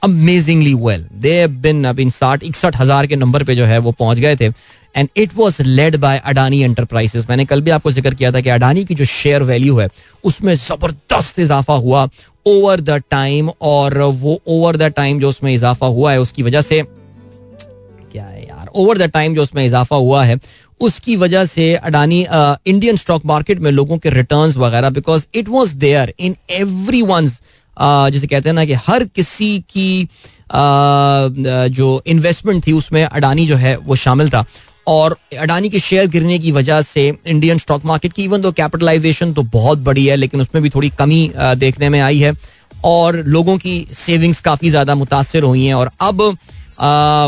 amazingly well they been अब इन साठ, इकसठ हज़ार के नंबर पे जो है वो पहुँच गए थे। And it was led by Adani enterprises मैंने कल भी आपको ज़िक्र किया था कि अडानी की जो शेयर वैल्यू है, उसमें ज़बरदस्त इजाफा हुआ ओवर द टाइम और वो ओवर द टाइम जो उसमें इजाफा हुआ है, उसकी वजह से क्या है यार? ओवर द टाइम जो उसमें इजाफा हुआ है, उसकी वजह से अडानी इंडियन स्टॉक मार्केट में लोगों के रिटर्न वगैरह because it was there in every once जिसे कहते हैं ना कि हर किसी की जो इन्वेस्टमेंट थी, उसमें अडानी जो है, वो शामिल था। और अडानी के शेयर गिरने की वजह से इंडियन स्टॉक मार्केट की इवन तो कैपिटलाइजेशन तो बहुत बड़ी है, लेकिन उसमें भी थोड़ी कमी देखने में आई है। और लोगों की सेविंग्स काफ़ी ज़्यादा मुतासर हुई हैं। और अब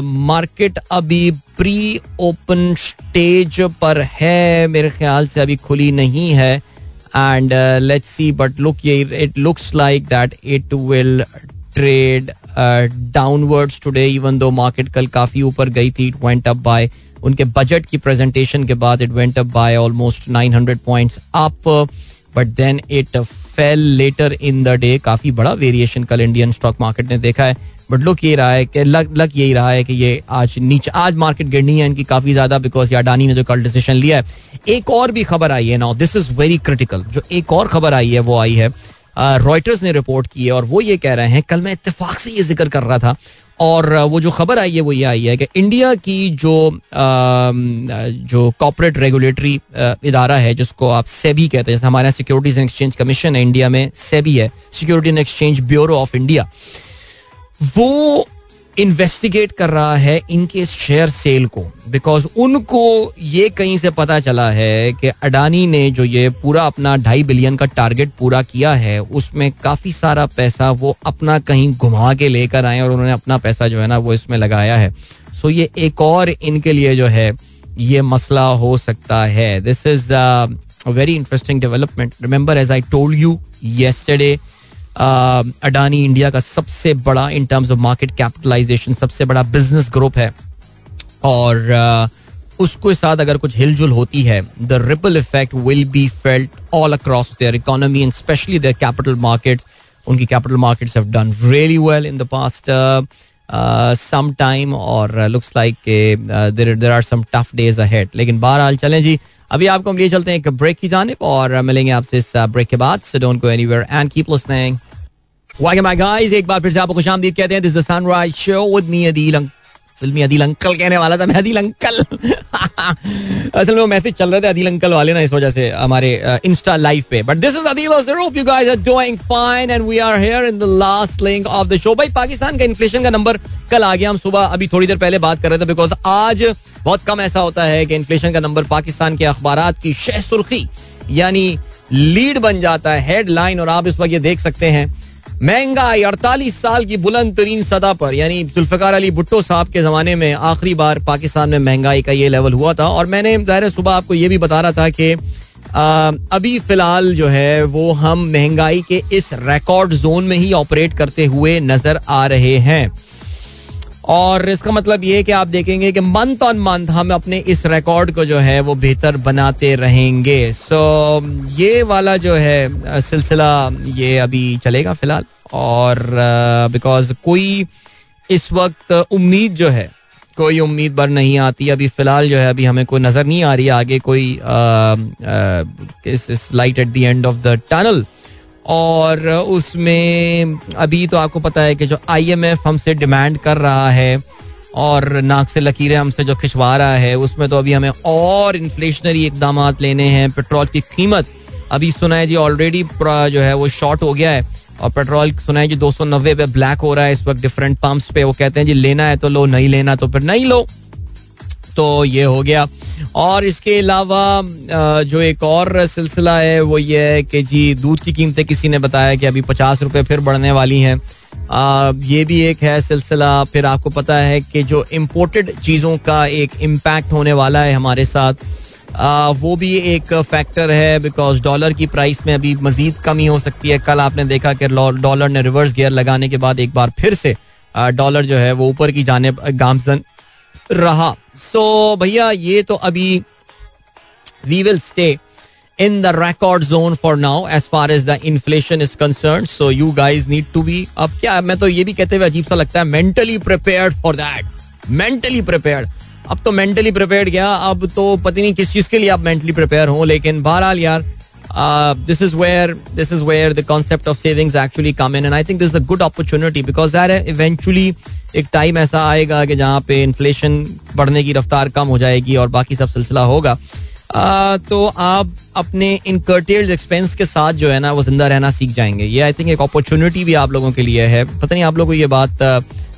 मार्केट अभी प्री ओपन स्टेज पर है, मेरे ख्याल से अभी खुली नहीं है। And let's see but look ये it looks like that it will trade downwards today even though market कल काफ़ी ऊपर गई थी इट वेंट अप बाय उनके बजट की प्रेजेंटेशन के बाद it went up by almost 900 points up but then it fell later in the day काफ़ी बड़ा वेरिएशन कल इंडियन स्टॉक मार्केट ने देखा है। बट लुक ये रहा है कि लक लक यही रहा है कि ये आज नीचे, आज मार्केट गिरनी है इनकी काफ़ी ज़्यादा बिकॉज़ ये अडानी ने जो कल डिसीज़न लिया है। एक और भी खबर आई है now this is very critical जो एक और खबर आई है, वो आई है रॉयटर्स ने रिपोर्ट की है और वो ये कह रहे हैं, कल मैं इतफाक से ये ज़िक्र कर रहा था और वो जो खबर आई है, वो ये आई है कि इंडिया की जो जो कॉपरेट रेगुलेटरी इदारा है, जिसको आप सेबी कहते हैं, जैसे हमारे यहाँ सिक्योरिटीज एंड एक्सचेंज कमीशन है, इंडिया में सेबी है security and exchange bureau of India वो इन्वेस्टिगेट कर रहा है इनके शेयर सेल को बिकॉज़ उनको ये कहीं से पता चला है कि अडानी ने जो ये पूरा अपना ढाई बिलियन का टारगेट पूरा किया है, उसमें काफ़ी सारा पैसा वो अपना कहीं घुमा के लेकर आए और उन्होंने अपना पैसा जो है ना वो इसमें लगाया है। सो ये एक और इनके लिए जो है, ये मसला हो सकता है। This is very interesting development remember as I told you yesterday Adani India का सबसे बड़ा in terms of market capitalization सबसे बड़ा बिज़नेस ग्रुप है। और uh, उसके साथ अगर कुछ हिलजुल होती है the ripple effect will be felt all across their economy and especially their capital markets उनकी capital markets have done really well in the past some time और looks like there are some tough days ahead लेकिन बहरहाल चलें जी अभी आपको हम लिए चलते हैं एक ब्रेक की जानब और मिलेंगे आपसे इस ब्रेक के बाद। So don't go anywhere and keep listening welcome back, guys एक बार फिर से आपको खुशामदीद कहते हैं। This the sunrise show with me Adeel फिल्मी अदिल अंकल कहने वाला था मैं अदिल अंकल। असल में वो मैसेज चल रहे थे अदिल अंकल वाले ना इस वजह से हमारे इंस्टा लाइव पे। But this is Adil you guys are doing fine and we are here in the last link of the show भाई, पाकिस्तान का इन्फ्लेशन का नंबर कल आ गया। हम सुबह अभी थोड़ी देर पहले बात कर रहे थे बिकॉज़ आज बहुत कम ऐसा होता है कि इन्फ्लेशन का नंबर पाकिस्तान के अखबार की शह सुर्खी, यानी लीड बन जाता है हेडलाइन और आप इस वक्त ये देख सकते हैं महँगाई अड़तालीस साल की बुलंद तरीन सतह पर। यानी जुल्फकार अली भुट्टो साहब के जमाने में आखिरी बार पाकिस्तान में महँगाई का ये लेवल हुआ था। और मैंने ज़ाहिर सुबह आपको ये भी बता रहा था कि अभी फ़िलहाल जो है, वो हम महँगाई के इस रिकॉर्ड जोन में ही ऑपरेट करते हुए नज़र आ रहे हैं। और इसका मतलब ये कि आप देखेंगे कि मंथ ऑन मंथ हम अपने इस रिकॉर्ड को जो है वो बेहतर बनाते रहेंगे। सो so, ये वाला जो है सिलसिला ये अभी चलेगा फ़िलहाल। और बिकॉज़ uh, कोई इस वक्त उम्मीद जो है कोई उम्मीद बर नहीं आती। अभी फ़िलहाल जो है अभी हमें कोई नज़र नहीं आ रही आगे कोई light at the end of the tunnel और उसमें अभी तो आपको पता है कि जो आईएमएफ हमसे डिमांड कर रहा है और नाक से लकीरें हमसे जो खिंचवा रहा है, उसमें तो अभी हमें और इन्फ्लेशनरी इकदाम लेने हैं। पेट्रोल की कीमत, अभी सुना है जी ऑलरेडी जो है वो शॉर्ट हो गया है और पेट्रोल सुना है जी दो सौ नब्बे पे ब्लैक हो रहा है। इस वक्त डिफरेंट पंप्स पे वो कहते हैं जी, लेना है तो लो, नहीं लेना तो फिर नहीं लो। तो ये हो गया। और इसके अलावा जो एक और सिलसिला है वो ये है कि जी दूध की कीमतें किसी ने बताया कि अभी पचास रुपये फिर बढ़ने वाली हैं। ये भी एक है सिलसिला। फिर आपको पता है कि जो इम्पोर्टेड चीज़ों का एक इम्पैक्ट होने वाला है हमारे साथ आ, वो भी एक फैक्टर है बिकॉज़ डॉलर की प्राइस में अभी मजीद कमी हो सकती है। कल आपने देखा कि डॉलर ने रिवर्स गियर लगाने के बाद एक बार फिर से डॉलर जो है वो ऊपर की जाने गामजन रहा। सो so, भैया ये तो अभी we will stay in the record zone for now as far as the inflation is concern so you guys need to be अब क्या मैं तो ये भी कहते हुए अजीब सा लगता है mentally prepare for that mentally prepare अब तो मेंटली प्रिपेयर गया अब तो पता नहीं किस चीज़ के लिए आप मेंटली प्रिपेयर हो लेकिन बहरहाल यार this is where this is where the concept of savings actually come in and I think this a good opportunity because that eventually एक टाइम ऐसा आएगा कि जहाँ पे इन्फ्लेशन बढ़ने की रफ्तार कम हो जाएगी और बाकी सब सिलसिला होगा। आ, तो आप अपने इन कर्टेल्ड एक्सपेंस के साथ जो है ना वो ज़िंदा रहना सीख जाएँगे। ये आई थिंक एक अपॉर्चुनिटी भी आप लोगों के लिए है। पता नहीं आप लोगों को ये बात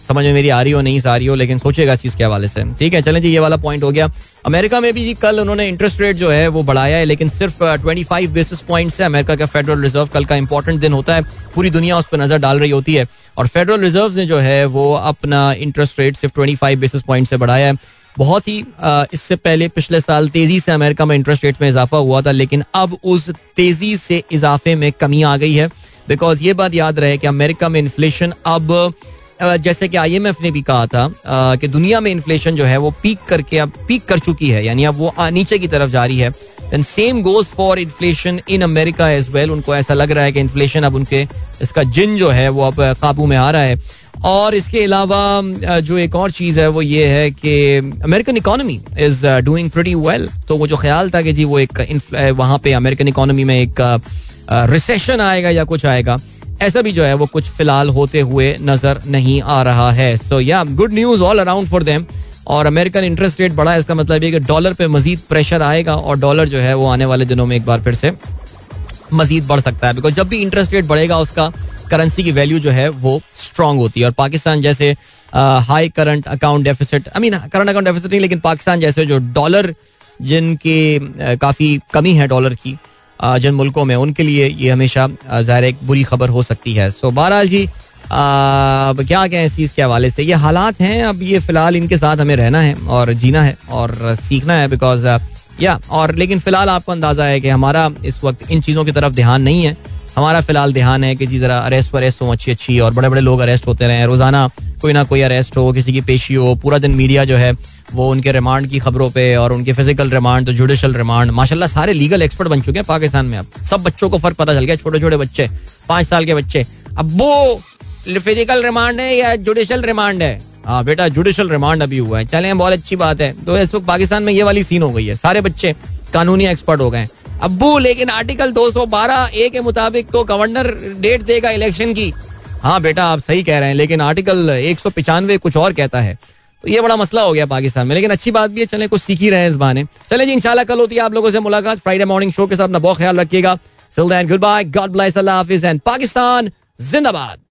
समझ में मेरी आ रही हो, नहीं आ रही हो, लेकिन सोचेगा इस चीज़ के हवाले से। ठीक है, चलें जी, ये वाला पॉइंट हो गया। अमेरिका में भी जी, कल उन्होंने इंटरेस्ट रेट जो है, वो बढ़ाया है, लेकिन सिर्फ़ ट्वेंटी फाइव बेसिस पॉइंट से अमेरिका का फेडरल रिज़र्व कल का इंपॉर्टेंट दिन होता है। पूरी दुनिया उस पर नज़र डाल रही होती है। और फेडरल रिज़र्व ने जो है, वो अपना इंटरेस्ट रेट सिर्फ़ ट्वेंटी फाइव बेसिस पॉइंट से बढ़ाया है। बहुत ही इससे पहले पिछले साल तेज़ी से अमेरिका में इंटरेस्ट रेट में इजाफा हुआ था, लेकिन अब उस तेज़ी से इजाफे में कमी आ गई है। बिकॉज़ ये बात याद रहे कि अमेरिका में इन्फ्लेशन अब जैसे कि आईएमएफ ने भी कहा था कि दुनिया में इन्फ्लेशन जो है वो पीक करके अब पीक कर चुकी है, यानी अब वो नीचे की तरफ़ जा रही है। Then same goes for inflation in America as well उनको ऐसा लग रहा है कि इन्फ्लेशन अब उनके, इसका जिन जो है वो अब काबू में आ रहा है। और इसके अलावा जो एक और चीज़ है वो ये है कि American economy is doing pretty well तो वो जो ख्याल था कि जी वो एक वहाँ पे अमेरिकन इकोनॉमी में एक रिसेशन आएगा या कुछ आएगा ऐसा भी जो है वो कुछ फ़िलहाल होते हुए नज़र नहीं आ रहा है। So yeah good news all around for them और अमेरिकन इंटरेस्ट रेट बढ़ा है इसका मतलब ये कि डॉलर पे मजीद प्रेशर आएगा और डॉलर जो है वो आने वाले दिनों में एक बार फिर से मजीद बढ़ सकता है। बिकॉज़ जब भी इंटरेस्ट रेट बढ़ेगा, उसका करेंसी की वैल्यू जो है वो स्ट्रांग होती है। और पाकिस्तान जैसे high current account deficit I mean current account deficit नहीं, लेकिन पाकिस्तान जैसे जो डॉलर जिनकी काफ़ी कमी है डॉलर की जिन मुल्कों में, उनके लिए ये हमेशा ज़ाहिर एक बुरी खबर हो सकती है। सो बहरहाल जी अब क्या कहें इस चीज़ के हवाले से? ये हालात हैं, अब ये फ़िलहाल इनके साथ हमें रहना है और जीना है और सीखना है बिकॉज़ या, और लेकिन फ़िलहाल आपको अंदाज़ा है कि हमारा इस वक्त इन चीज़ों की तरफ़ ध्यान नहीं है। हमारा फ़िलहाल ध्यान है कि जी जरा अरेस्ट वरेस्ट हो अच्छी अच्छी और बड़े बड़े लोग अरेस्ट होते रहे। रोज़ाना कोई ना कोई अरेस्ट हो, किसी की पेशी हो, पूरा दिन मीडिया जो है, वो उनके रिमांड की खबरों पे और उनके फ़िज़िकल रिमांड तो जुडिशल रिमांड माशाल्लाह सारे लीगल एक्सपर्ट बन चुके हैं पाकिस्तान में अब। सब बच्चों को फ़र्क पता चल गया छोटे छोटे बच्चे, पाँच साल के बच्चे। अब वो फ़िज़िकल रिमांड है या जुडिशल रिमांड है? हाँ बेटा जुडिशल रिमांड अभी हुआ है। चले, बहुत अच्छी बात है। तो इस वक्त पाकिस्तान में ये वाली सीन हो गई है। सारे बच्चे कानूनी एक्सपर्ट हो गए अब्बू, लेकिन आर्टिकल 212 ए के मुताबिक तो गवर्नर डेट देगा इलेक्शन की। हाँ बेटा, आप सही कह रहे हैं, लेकिन आर्टिकल एक सौ पिचानवे कुछ और कहता है। तो ये बड़ा मसला हो गया पाकिस्तान में, लेकिन अच्छी बात भी है, चले कुछ सीख ही रहे हैं इस बहाने। चले जी, इंशाल्लाह कल होती है आप लोगों से मुलाकात। फ्राइडे मॉर्निंग शो के साथ अपना बहुत ख्याल रखिएगा। गुड बाय गॉड ब्लेस अल्लाह हाफिज एंड पाकिस्तान जिंदाबाद।